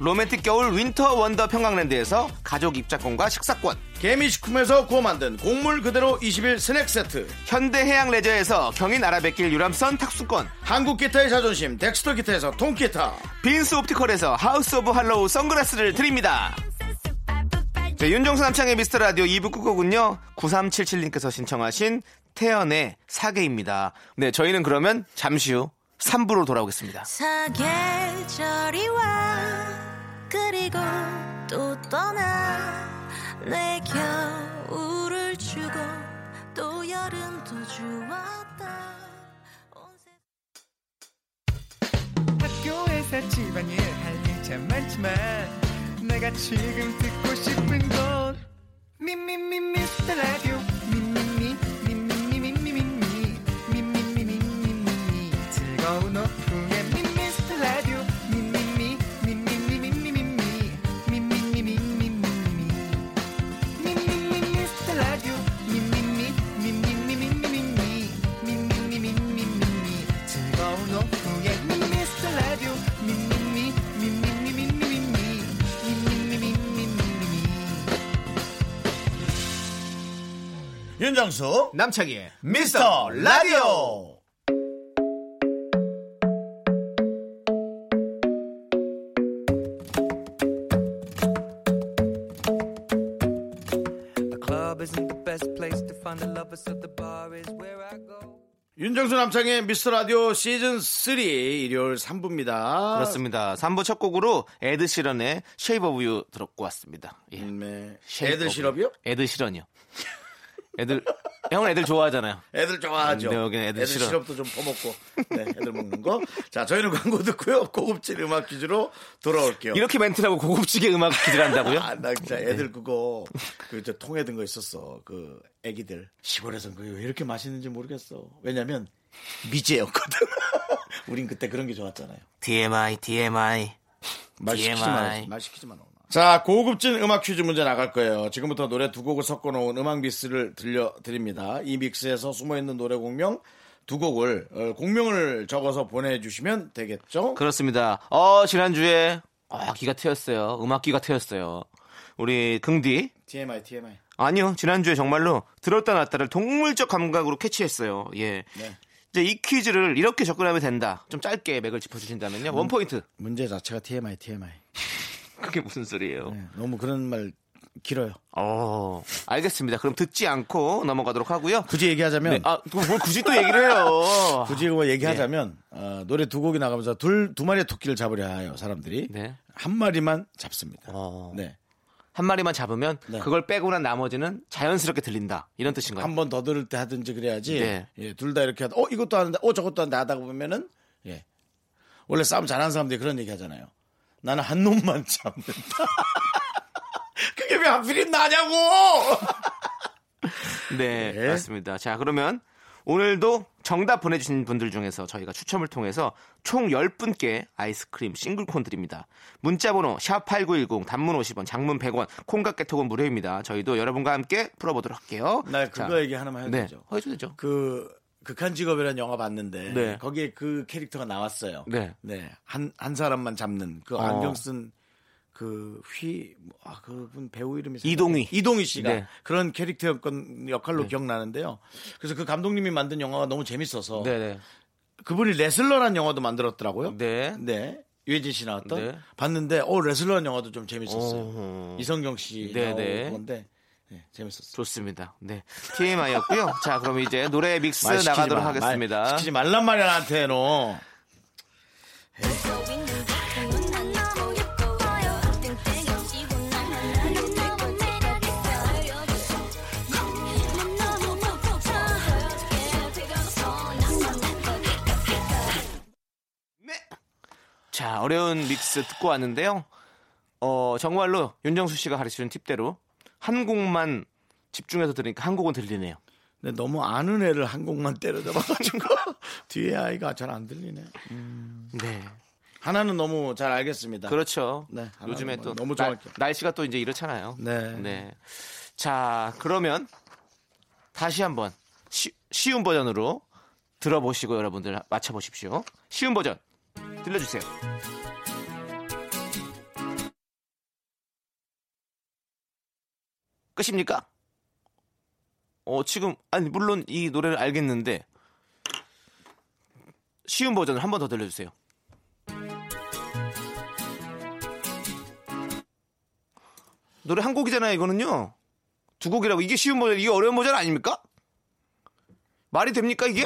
[SPEAKER 2] 로맨틱 겨울 윈터 원더 평강랜드에서 가족 입장권과 식사권.
[SPEAKER 1] 개미식품에서 구워 만든 곡물 그대로 20일 스낵 세트.
[SPEAKER 2] 현대해양 레저에서 경인 아라뱃길 유람선 탑승권.
[SPEAKER 1] 한국 기타의 자존심 덱스터 기타에서 통기타.
[SPEAKER 2] 빈스 옵티컬에서 하우스 오브 할로우 선글라스를 드립니다. 네, 윤정수 남창희의 미스터 라디오 2부 끝곡은요. 9377님께서 신청하신 태연의 사계입니다. 네, 저희는 그러면 잠시 후 3부로 돌아오겠습니다.
[SPEAKER 3] 사계절이 와 그리고 또 떠나 내 겨울을 주고 또 여름도 주었다
[SPEAKER 5] 학교에서 집안일 할일 참 많지만 내가 지금 듣고 싶은 건 미미미 미스터 라디오 미미미 미미미 미미미 미미미 미미미 즐거운 오후
[SPEAKER 1] 윤정수
[SPEAKER 2] 남창희의
[SPEAKER 1] 미스터 라디오.
[SPEAKER 5] The club isn't the best place to find a lover, so the bar is where I go.
[SPEAKER 1] 윤정수 남창희의 미스터 라디오 시즌 3 일요일 3부입니다.
[SPEAKER 2] 그렇습니다. 3부 첫 곡으로 에드 시런의 Shape of You 듣고 왔습니다. 예.
[SPEAKER 1] 네.
[SPEAKER 2] Shape
[SPEAKER 1] 애들
[SPEAKER 2] of
[SPEAKER 1] 시럽이요?
[SPEAKER 2] You. 에드 시런이요. 애들 형은 애들 좋아하잖아요.
[SPEAKER 1] 애들 좋아하죠.
[SPEAKER 2] 네, 여기는 애들 시럽.
[SPEAKER 1] 시럽 도 좀 퍼먹고. 네, 애들 먹는 거. 자, 저희는 광고 듣고요. 고급진 음악 퀴즈로 돌아올게요.
[SPEAKER 2] 이렇게 멘트라고 고급지게 음악 퀴즈를 한다고요?
[SPEAKER 1] 아, 나 진짜 애들 그거 그저 통에 든 거 있었어. 그 애기들 시골에선 그게 왜 이렇게 맛있는지 모르겠어. 왜냐면 미제였거든. 우린 그때 그런 게 좋았잖아요.
[SPEAKER 2] TMI, TMI.
[SPEAKER 1] 말 시키지. 마. 말 시키지 마. 자, 고급진 음악 퀴즈 문제 나갈 거예요. 지금부터 노래 두 곡을 섞어 놓은 음악 믹스를 들려드립니다. 이 믹스에서 숨어 있는 노래 공명 두 곡을 어, 공명을 적어서 보내주시면 되겠죠?
[SPEAKER 2] 그렇습니다. 어, 지난주에 아, 기가 트였어요. 음악 기가 트였어요. 우리 긍디
[SPEAKER 1] TMI, TMI.
[SPEAKER 2] 아니요. 지난주에 정말로 들었다 놨다를 동물적 감각으로 캐치했어요. 예.
[SPEAKER 1] 네.
[SPEAKER 2] 이제 이 퀴즈를 이렇게 접근하면 된다. 좀 짧게 맥을 짚어주신다면요. 원 포인트.
[SPEAKER 1] 문제 자체가 TMI, TMI.
[SPEAKER 2] 그게 무슨 소리예요?
[SPEAKER 1] 네, 너무 그런 말 길어요.
[SPEAKER 2] 어, 알겠습니다. 그럼 듣지 않고 넘어가도록 하고요.
[SPEAKER 1] 굳이 얘기하자면
[SPEAKER 2] 네, 아, 또뭘 굳이 또 얘기를 해요.
[SPEAKER 1] 굳이 뭐 얘기하자면 어, 노래 두 곡이 나가면서 둘 두 마리의 토끼를 잡으려 해요 사람들이
[SPEAKER 2] 네.
[SPEAKER 1] 한 마리만 잡습니다.
[SPEAKER 2] 어.
[SPEAKER 1] 네.
[SPEAKER 2] 한 마리만 잡으면
[SPEAKER 1] 네.
[SPEAKER 2] 그걸 빼고 난 나머지는 자연스럽게 들린다. 이런 뜻인가요?
[SPEAKER 1] 한 번 더 들을 때 하든지 그래야지.
[SPEAKER 2] 네.
[SPEAKER 1] 예, 둘 다 이렇게 하다. 어 이것도 하는데, 어 저것도 하는데 하다 보면은 예. 원래 싸움 잘하는 사람들이 그런 얘기 하잖아요. 나는 한 놈만 잡는다. 그게 왜 하필이면 나냐고!
[SPEAKER 2] 네,
[SPEAKER 1] 네.
[SPEAKER 2] 맞습니다. 자, 그러면 오늘도 정답 보내주신 분들 중에서 저희가 추첨을 통해서 총 10분께 아이스크림 싱글콘 드립니다. 문자번호 샵8910 단문 50원, 장문 100원, 콩깍 개톡은 무료입니다. 저희도 여러분과 함께 풀어보도록 할게요.
[SPEAKER 1] 나 그거
[SPEAKER 2] 자,
[SPEAKER 1] 얘기 하나만 해도
[SPEAKER 2] 네,
[SPEAKER 1] 되죠.
[SPEAKER 2] 해도 되죠.
[SPEAKER 1] 그 극한 직업이라는 영화 봤는데
[SPEAKER 2] 네.
[SPEAKER 1] 거기에 그 캐릭터가 나왔어요.
[SPEAKER 2] 네.
[SPEAKER 1] 한, 한 사람만 잡는 그
[SPEAKER 2] 어.
[SPEAKER 1] 안경 쓴 그 휘, 아, 그분 배우 이름이
[SPEAKER 2] 이동희.
[SPEAKER 1] 이동희 씨가
[SPEAKER 2] 네.
[SPEAKER 1] 그런 캐릭터였건 역할로 기억나는데요. 그래서 그 감독님이 만든 영화가 너무 재밌어서
[SPEAKER 2] 네네.
[SPEAKER 1] 그분이 레슬러라는 영화도 만들었더라고요.
[SPEAKER 2] 네.
[SPEAKER 1] 네. 유해진 씨 나왔던
[SPEAKER 2] 네.
[SPEAKER 1] 봤는데 어 레슬러라는 영화도 좀 재밌었어요.
[SPEAKER 2] 어허.
[SPEAKER 1] 이성경 씨
[SPEAKER 2] 네, 네.
[SPEAKER 1] 그건데 네, 재밌었어요.
[SPEAKER 2] 좋습니다. 네. TMI였고요. 자, 그럼 이제 노래 믹스 나가도록
[SPEAKER 1] 마.
[SPEAKER 2] 하겠습니다.
[SPEAKER 1] 말 시키지 말란 말이야 나한테 너.
[SPEAKER 2] 자, 어려운 믹스 듣고 왔는데요. 어, 정말로 윤정수 씨가 가르치는 팁대로 한 곡만 집중해서 들으니까 한 곡은 들리네요.
[SPEAKER 1] 근데 너무 아는 애를 한 곡만 때려잡아가지고 뒤에 아이가 잘 안 들리네.
[SPEAKER 2] 네.
[SPEAKER 1] 하나는 너무 잘 알겠습니다.
[SPEAKER 2] 그렇죠.
[SPEAKER 1] 네,
[SPEAKER 2] 요즘에
[SPEAKER 1] 뭐
[SPEAKER 2] 또
[SPEAKER 1] 너무
[SPEAKER 2] 날. 날씨가 또 이제 이렇잖아요.
[SPEAKER 1] 네.
[SPEAKER 2] 자, 그러면 다시 한번 쉬, 쉬운 버전으로 들어보시고 여러분들 맞춰보십시오. 쉬운 버전 들려주세요. 끝입니까? 어, 지금, 아니, 물론 이 노래를 알겠는데, 쉬운 버전을 한 번 더 들려주세요. 노래 한 곡이잖아요, 이거는요. 두 곡이라고. 이게 쉬운 버전, 이게 어려운 버전 아닙니까? 말이 됩니까, 이게?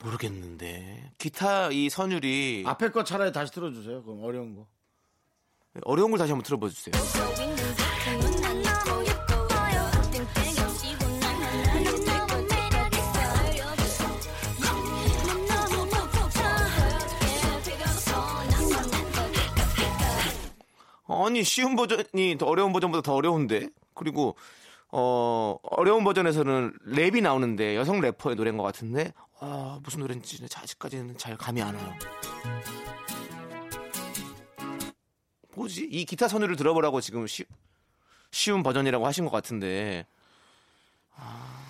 [SPEAKER 2] 모르겠는데. 기타 이 선율이
[SPEAKER 1] 앞에 거 차라리 다시 틀어주세요. 그럼 어려운 거.
[SPEAKER 2] 어려운 걸 다시 한번 들어봐 주세요. 아니 쉬운 버전이 더 어려운 버전보다 더 어려운데 그리고 어 어려운 버전에서는 랩이 나오는데 여성 래퍼의 노래인 것 같은데 아 무슨 노래인지 아직까지는 잘 감이 안 와요. 뭐지 이 기타 선율을 들어보라고 지금 쉬, 쉬운 버전이라고 하신 것 같은데 아,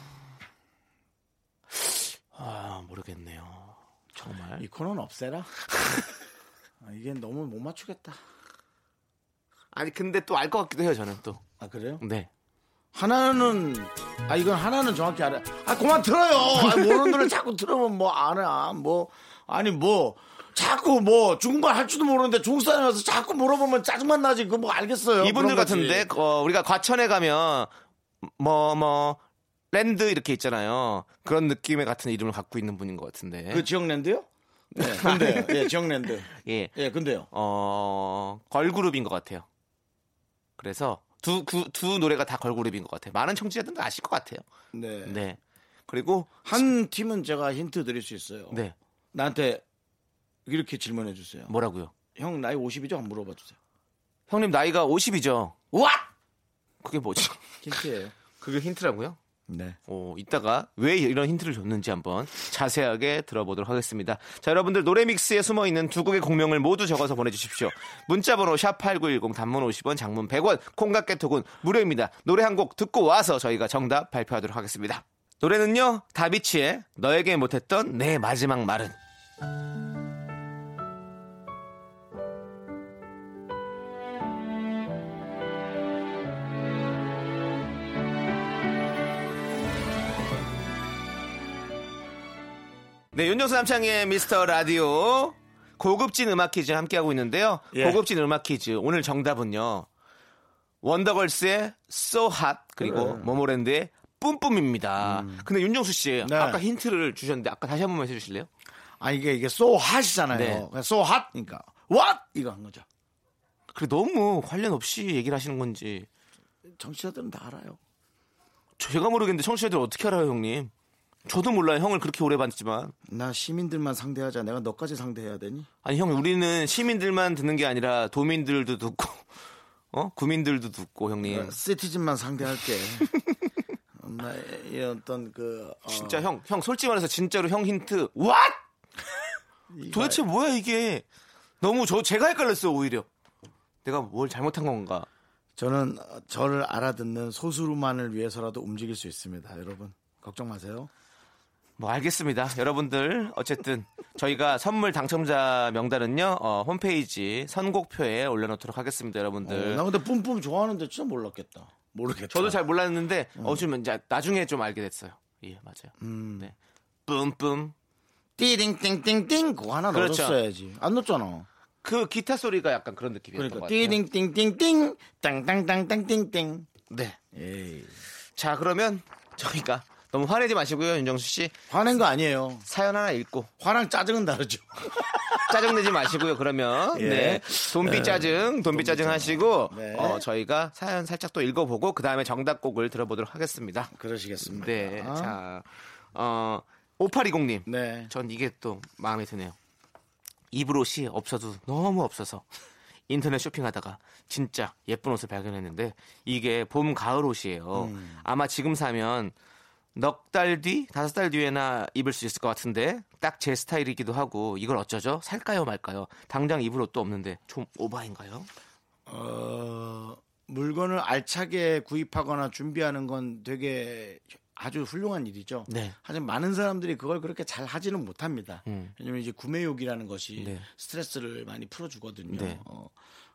[SPEAKER 2] 아 모르겠네요 정말
[SPEAKER 1] 이 코너는 없애라. 아, 이게 너무 못 맞추겠다.
[SPEAKER 2] 아니 근데 또 알 것 같기도 해요 저는
[SPEAKER 1] 아 그래요?
[SPEAKER 2] 또네
[SPEAKER 1] 하나는 아 이건 하나는 정확히 알아. 아 그만 들어요. 아, 모르는 노래 자꾸 들으면 뭐 알아. 뭐 아니 뭐 자꾸 뭐 중국말 할 줄도 모르는데 중국 사람이 와서 자꾸 물어보면 짜증만 나지. 그거 뭐 알겠어요.
[SPEAKER 2] 이분들. 같은데 어, 우리가 과천에 가면 뭐뭐 랜드 이렇게 있잖아요. 그런 느낌의 같은 이름을 갖고 있는 분인 것 같은데.
[SPEAKER 1] 그 지역 랜드요? 네, 근데요. 예, 지역 랜드.
[SPEAKER 2] 예.
[SPEAKER 1] 예, 근데요.
[SPEAKER 2] 어, 걸그룹인 것 같아요. 그래서 두, 그, 두 노래가 다 걸그룹인 것 같아요. 많은 청취자들도 아실 것 같아요.
[SPEAKER 1] 네.
[SPEAKER 2] 네. 그리고,
[SPEAKER 1] 한 팀은 제가 힌트 드릴 수 있어요.
[SPEAKER 2] 네.
[SPEAKER 1] 나한테 이렇게 질문해 주세요.
[SPEAKER 2] 뭐라고요?
[SPEAKER 1] 형 나이 50이죠? 한번 물어봐 주세요.
[SPEAKER 2] 형님 나이가 50이죠?
[SPEAKER 1] 와!
[SPEAKER 2] 그게 뭐죠?
[SPEAKER 1] 힌트예요.
[SPEAKER 2] 그게 힌트라고요?
[SPEAKER 1] 네.
[SPEAKER 2] 어, 이따가 왜 이런 힌트를 줬는지 한번 자세하게 들어보도록 하겠습니다. 자, 여러분들 노래 믹스에 숨어 있는 두 곡의 공명을 모두 적어서 보내 주십시오. 문자 번호 샵8910 단문 50원, 장문 100원, 콩깍개톡은 무료입니다. 노래 한 곡 듣고 와서 저희가 정답 발표하도록 하겠습니다. 노래는요, 다비치의 너에게 못했던 내 마지막 말은. 네, 윤정수 남창의 미스터 라디오 고급진 음악 퀴즈 함께하고 있는데요.
[SPEAKER 1] 예.
[SPEAKER 2] 고급진 음악 퀴즈 오늘 정답은요. 원더걸스의 So Hot 그리고 모모랜드의 뿜뿜입니다. 근데 윤정수 씨
[SPEAKER 1] 네.
[SPEAKER 2] 아까 힌트를 주셨는데 아까 다시 한 번만 해주실래요?
[SPEAKER 1] 아 이게 이게 so hot이잖아요.
[SPEAKER 2] 네.
[SPEAKER 1] so hot. 그러니까 what 이거 한 거죠.
[SPEAKER 2] 그래 너무 관련 없이 얘기를 하시는 건지
[SPEAKER 1] 정치자들은 다 알아요.
[SPEAKER 2] 제가 모르겠는데 청취자들 어떻게 알아요, 형님? 저도 몰라요. 형을 그렇게 오래 봤지만
[SPEAKER 1] 나 시민들만 상대하자. 내가 너까지 상대해야 되니?
[SPEAKER 2] 아니 형 우리는 시민들만 듣는 게 아니라 도민들도 듣고 어 구민들도 듣고 형님.
[SPEAKER 1] 시티즌만 상대할게. 나의 어떤 그 어,
[SPEAKER 2] 진짜 형, 형 솔직히 말해서 진짜로 형 힌트. What? 도대체 뭐야 이게? 너무 저 제가 헷갈렸어요 오히려. 내가 뭘 잘못한 건가?
[SPEAKER 1] 저는 어, 저를 알아듣는 소수만을 위해서라도 움직일 수 있습니다. 여러분 걱정 마세요.
[SPEAKER 2] 뭐 알겠습니다. 여러분들 어쨌든 저희가 선물 당첨자 명단은요 어, 홈페이지 선곡표에 올려놓도록 하겠습니다. 여러분들.
[SPEAKER 1] 어, 나 근데 뿜뿜 좋아하는데 진짜 몰랐겠다. 모르겠다.
[SPEAKER 2] 저도 잘 몰랐는데 어, 좀 이제 나중에 좀 알게 됐어요. 예 맞아요. 네. 뿜뿜
[SPEAKER 1] 띠링띵띵띵 그거 하나
[SPEAKER 2] 그렇죠.
[SPEAKER 1] 넣었어야지. 안 넣었잖아.
[SPEAKER 2] 그 기타 소리가 약간 그런 느낌이었던
[SPEAKER 1] 그러니까
[SPEAKER 2] 것 같아요.
[SPEAKER 1] 띠링띵띵띵 땅땅땅땅띵띵.
[SPEAKER 2] 네.
[SPEAKER 1] 에이.
[SPEAKER 2] 자 그러면 저희가 너무 화내지 마시고요 윤정수 씨
[SPEAKER 1] 화낸 거 아니에요.
[SPEAKER 2] 사연 하나 읽고
[SPEAKER 1] 화랑 짜증은 다르죠.
[SPEAKER 2] 짜증내지 마시고요. 그러면
[SPEAKER 1] 예.
[SPEAKER 2] 네 돈비 짜증, 돈비 짜증 하시고
[SPEAKER 1] 네.
[SPEAKER 2] 어, 저희가 사연 살짝 또 읽어보고 그 다음에 정답곡을 들어보도록 하겠습니다.
[SPEAKER 1] 그러시겠습니다.
[SPEAKER 2] 네, 자, 어, 5820님,
[SPEAKER 1] 네.
[SPEAKER 2] 전 이게 또 마음에 드네요. 입을 옷이 없어도 너무 없어서 인터넷 쇼핑하다가 진짜 예쁜 옷을 발견했는데 이게 봄 가을 옷이에요.
[SPEAKER 1] 음.
[SPEAKER 2] 아마 지금 사면 넉 달 뒤, 다섯 달 뒤에나 입을 수 있을 것 같은데 딱 제 스타일이기도 하고 이걸 어쩌죠? 살까요 말까요? 당장 입을 옷도 없는데 좀 오바인가요?
[SPEAKER 1] 어, 물건을 알차게 구입하거나 준비하는 건 되게 아주 훌륭한 일이죠.
[SPEAKER 2] 네.
[SPEAKER 1] 하지만 많은 사람들이 그걸 그렇게 잘 하지는 못합니다.
[SPEAKER 2] 음.
[SPEAKER 1] 왜냐면 이제 구매욕이라는 것이
[SPEAKER 2] 네.
[SPEAKER 1] 스트레스를 많이 풀어주거든요.
[SPEAKER 2] 네.
[SPEAKER 1] 어,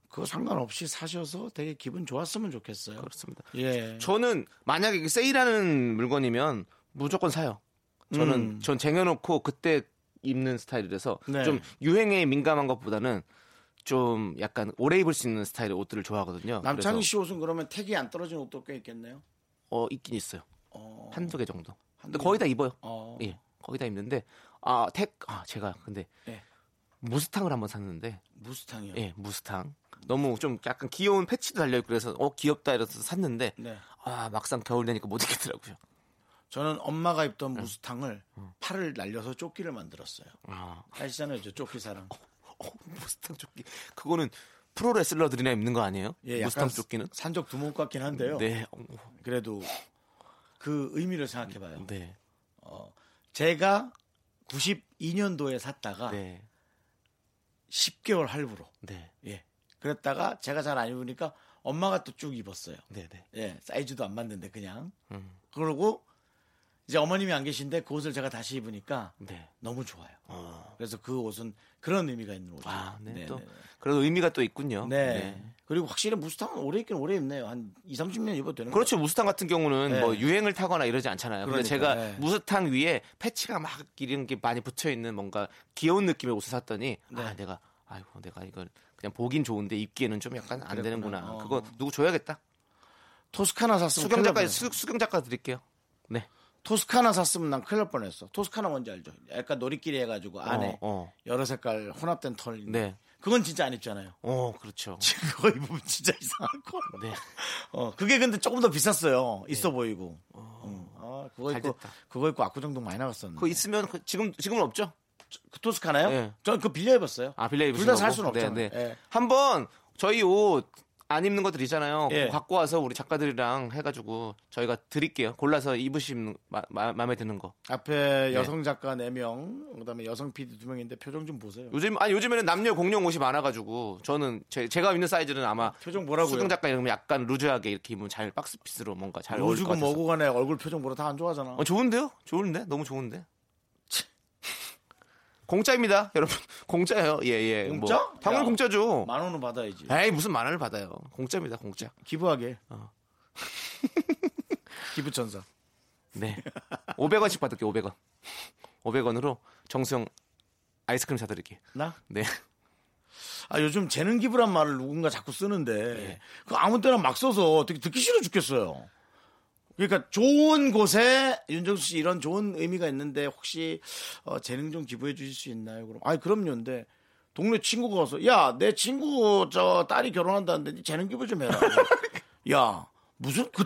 [SPEAKER 1] 그거 상관없이 사셔서 되게 기분 좋았으면 좋겠어요.
[SPEAKER 2] 그렇습니다.
[SPEAKER 1] 예.
[SPEAKER 2] 저는 만약에 세일하는 물건이면 무조건 사요. 저는
[SPEAKER 1] 음.
[SPEAKER 2] 전 쟁여놓고 그때 입는 스타일이라서
[SPEAKER 1] 네.
[SPEAKER 2] 좀 유행에 민감한 것보다는 좀 약간 오래 입을 수 있는 스타일의 옷들을 좋아하거든요.
[SPEAKER 1] 남창희 씨 옷은 그러면 택이 안 떨어진 옷도 꽤 있겠네요.
[SPEAKER 2] 어 있긴 있어요.
[SPEAKER 1] 어,
[SPEAKER 2] 한두 개 정도. 근데
[SPEAKER 1] 개?
[SPEAKER 2] 거의 다 입어요.
[SPEAKER 1] 어.
[SPEAKER 2] 예, 거의 다 입는데 아택아 제가 근데
[SPEAKER 1] 예.
[SPEAKER 2] 무스탕을 한번 샀는데
[SPEAKER 1] 무스탕이요.
[SPEAKER 2] 예 무스탕 너무 좀 약간 귀여운 패치도 달려 있고 그래서 어 귀엽다 이래서 샀는데
[SPEAKER 1] 네.
[SPEAKER 2] 아 막상 겨울 되니까 못 입겠더라고요.
[SPEAKER 1] 저는 엄마가 입던 무스탕을 팔을 날려서 조끼를 만들었어요.
[SPEAKER 2] 아
[SPEAKER 1] 아시잖아요, 저 조끼 사랑.
[SPEAKER 2] 어, 무스탕 조끼. 그거는 프로 레슬러들이나 입는 거 아니에요?
[SPEAKER 1] 예,
[SPEAKER 2] 무스탕 조끼는?
[SPEAKER 1] 산적 두목 같긴 한데요.
[SPEAKER 2] 네. 어,
[SPEAKER 1] 그래도 그 의미를 생각해봐요.
[SPEAKER 2] 네.
[SPEAKER 1] 제가 92년도에 샀다가
[SPEAKER 2] 네.
[SPEAKER 1] 10개월 할부로.
[SPEAKER 2] 네.
[SPEAKER 1] 예. 그랬다가 제가 잘 안 입으니까 엄마가 또 쭉 입었어요.
[SPEAKER 2] 네. 네.
[SPEAKER 1] 예, 사이즈도 안 맞는데 그냥.
[SPEAKER 2] 음.
[SPEAKER 1] 그러고 이제 어머님이 안 계신데 그 옷을 제가 다시 입으니까
[SPEAKER 2] 네.
[SPEAKER 1] 너무 좋아요. 그래서 그 옷은 그런 의미가 있는 옷이에요.
[SPEAKER 2] 아, 네.
[SPEAKER 1] 네,
[SPEAKER 2] 또
[SPEAKER 1] 네, 네.
[SPEAKER 2] 그래도 의미가 또 있군요.
[SPEAKER 1] 네. 그리고 확실히 무스탕은 오래 입긴 오래 입네요. 한 2, 30년 입어도 되는
[SPEAKER 2] 그렇죠. 무스탕 같은 경우는
[SPEAKER 1] 네.
[SPEAKER 2] 뭐 유행을 타거나 이러지 않잖아요.
[SPEAKER 1] 그러니까,
[SPEAKER 2] 제가
[SPEAKER 1] 네.
[SPEAKER 2] 무스탕 위에 패치가 막 이런 게 많이 붙여 있는 뭔가 귀여운 느낌의 옷을 샀더니
[SPEAKER 1] 네.
[SPEAKER 2] 아, 내가 아이고 내가 이걸 그냥 보긴 좋은데 입기에는 좀 약간 안
[SPEAKER 1] 그랬구나.
[SPEAKER 2] 되는구나.
[SPEAKER 1] 어.
[SPEAKER 2] 그거 누구 줘야겠다.
[SPEAKER 1] 토스카나 샀으면
[SPEAKER 2] 수경 작가. 수, 수경 작가 드릴게요. 네.
[SPEAKER 1] 토스카나 샀으면 난 큰일 날 뻔했어. 토스카나 뭔지 알죠? 약간 놀이끼리 해가지고 안에
[SPEAKER 2] 어.
[SPEAKER 1] 여러 색깔 혼합된 털.
[SPEAKER 2] 네.
[SPEAKER 1] 그건 진짜 안 입잖아요.
[SPEAKER 2] 어, 그렇죠.
[SPEAKER 1] 지금 그거 입으면 진짜 이상할 거.
[SPEAKER 2] 네.
[SPEAKER 1] 어, 그게 근데 조금 더 비쌌어요. 있어 보이고. 응. 아, 그거
[SPEAKER 2] 잘
[SPEAKER 1] 입고
[SPEAKER 2] 됐다.
[SPEAKER 1] 그거 입고 압구정동 많이 나갔었는데.
[SPEAKER 2] 그거 있으면 그- 지금 지금은 없죠?
[SPEAKER 1] 그 토스카나요?
[SPEAKER 2] 네.
[SPEAKER 1] 전 그거 빌려 입었어요.
[SPEAKER 2] 아, 빌려 입으신
[SPEAKER 1] 둘다 살? 수는 없잖아요.
[SPEAKER 2] 네, 네.
[SPEAKER 1] 예.
[SPEAKER 2] 한번 저희 옷 안 입는 것들 있잖아요.
[SPEAKER 1] 예.
[SPEAKER 2] 갖고 와서 우리 작가들이랑 해가지고 저희가 드릴게요. 골라서 입으시면 마, 마, 마음에 드는 거.
[SPEAKER 1] 앞에 여성 작가 4명, 그다음에 여성 PD 2명인데 표정 좀 보세요.
[SPEAKER 2] 요즘 아니 요즘에는 남녀 공용 옷이 많아가지고 저는 제, 가 입는 사이즈는 아마
[SPEAKER 1] 표정 뭐라고요?
[SPEAKER 2] 수경 작가 이러면 약간 루즈하게 이렇게 입으면 잘 박스피스로 뭔가 잘 어울릴 것 같아서.
[SPEAKER 1] 뭐고 간에 얼굴 표정 보러 다 안 좋아하잖아.
[SPEAKER 2] 어, 좋은데요? 좋은데? 너무 좋은데? 공짜입니다, 여러분. 공짜예요. 예, 예.
[SPEAKER 1] 공짜?
[SPEAKER 2] 뭐, 당연히
[SPEAKER 1] 야.
[SPEAKER 2] 공짜죠.
[SPEAKER 1] 만 원은 받아야지.
[SPEAKER 2] 에이, 무슨 만 원을 받아요. 공짜입니다, 공짜.
[SPEAKER 1] 기부하게.
[SPEAKER 2] 어.
[SPEAKER 1] 기부천사.
[SPEAKER 2] 네. 500원씩 받을게요, 500원. 500원으로 정수영 아이스크림 사드릴게요.
[SPEAKER 1] 나?
[SPEAKER 2] 네.
[SPEAKER 1] 아 요즘 재능 기부란 말을 누군가 자꾸 쓰는데 그 아무 때나 막 써서 되게 듣기 싫어 죽겠어요. 그러니까 좋은 곳에 윤정수 씨 이런 좋은 의미가 있는데 혹시 어, 재능 좀 기부해 주실 수 있나요? 그럼 아니 그럼요인데 동네 친구가 와서 야 내 친구 저 딸이 결혼한다는데 니 재능 기부 좀 해라. 야 무슨 그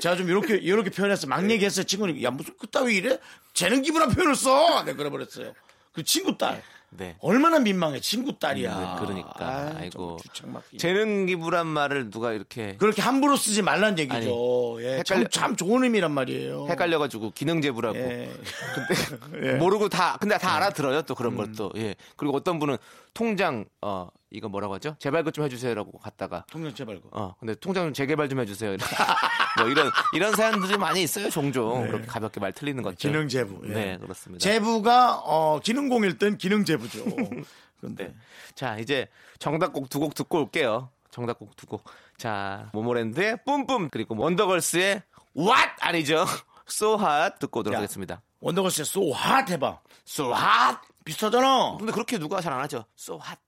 [SPEAKER 1] 제가 좀 이렇게 이렇게 표현했어 막 얘기했어요 친구는 야 무슨 그따위 이래 재능 기부란 표현을 써. 내가 그래 버렸어요. 그 친구 딸.
[SPEAKER 2] 네.
[SPEAKER 1] 얼마나 민망해 친구 딸이야.
[SPEAKER 2] 네, 그러니까.
[SPEAKER 1] 아이. 정말 주책 맞기.
[SPEAKER 2] 재능 기부란 말을 누가 이렇게
[SPEAKER 1] 그렇게 함부로 쓰지 말란 얘기죠. 예, 참,
[SPEAKER 2] 헷갈려-
[SPEAKER 1] 참 좋은 의미란 말이에요.
[SPEAKER 2] 헷갈려가지고 기능 제부라고.
[SPEAKER 1] 예.
[SPEAKER 2] 근데 모르고 다 근데 다 알아들어요 또 그런 것도 예 그리고 어떤 분은 통장 어 이거 뭐라고 하죠? 재발급 좀 해주세요라고 갔다가.
[SPEAKER 1] 통장 재발급.
[SPEAKER 2] 어 근데 통장 좀 재개발 좀 해주세요. 이런- 뭐 이런 이런 사연들이 많이 있어요 종종. 그렇게 가볍게 말 틀리는 것들.
[SPEAKER 1] 기능 제부. 예.
[SPEAKER 2] 네 그렇습니다.
[SPEAKER 1] 제부가 어, 기능공일 땐 기능 제부죠. 근데.
[SPEAKER 2] 자 이제 정답곡 두 곡 듣고 올게요. 정답곡 두 곡 자 모모랜드의 뿜뿜 그리고 원더걸스의 What 아니죠? So Hot 듣고 오도록
[SPEAKER 1] 야.
[SPEAKER 2] 하겠습니다.
[SPEAKER 1] 원더걸스의 So Hot 해봐.
[SPEAKER 2] So Hot.
[SPEAKER 1] 비슷하잖아.
[SPEAKER 2] 근데 그렇게 누가 잘 안 하죠? So Hot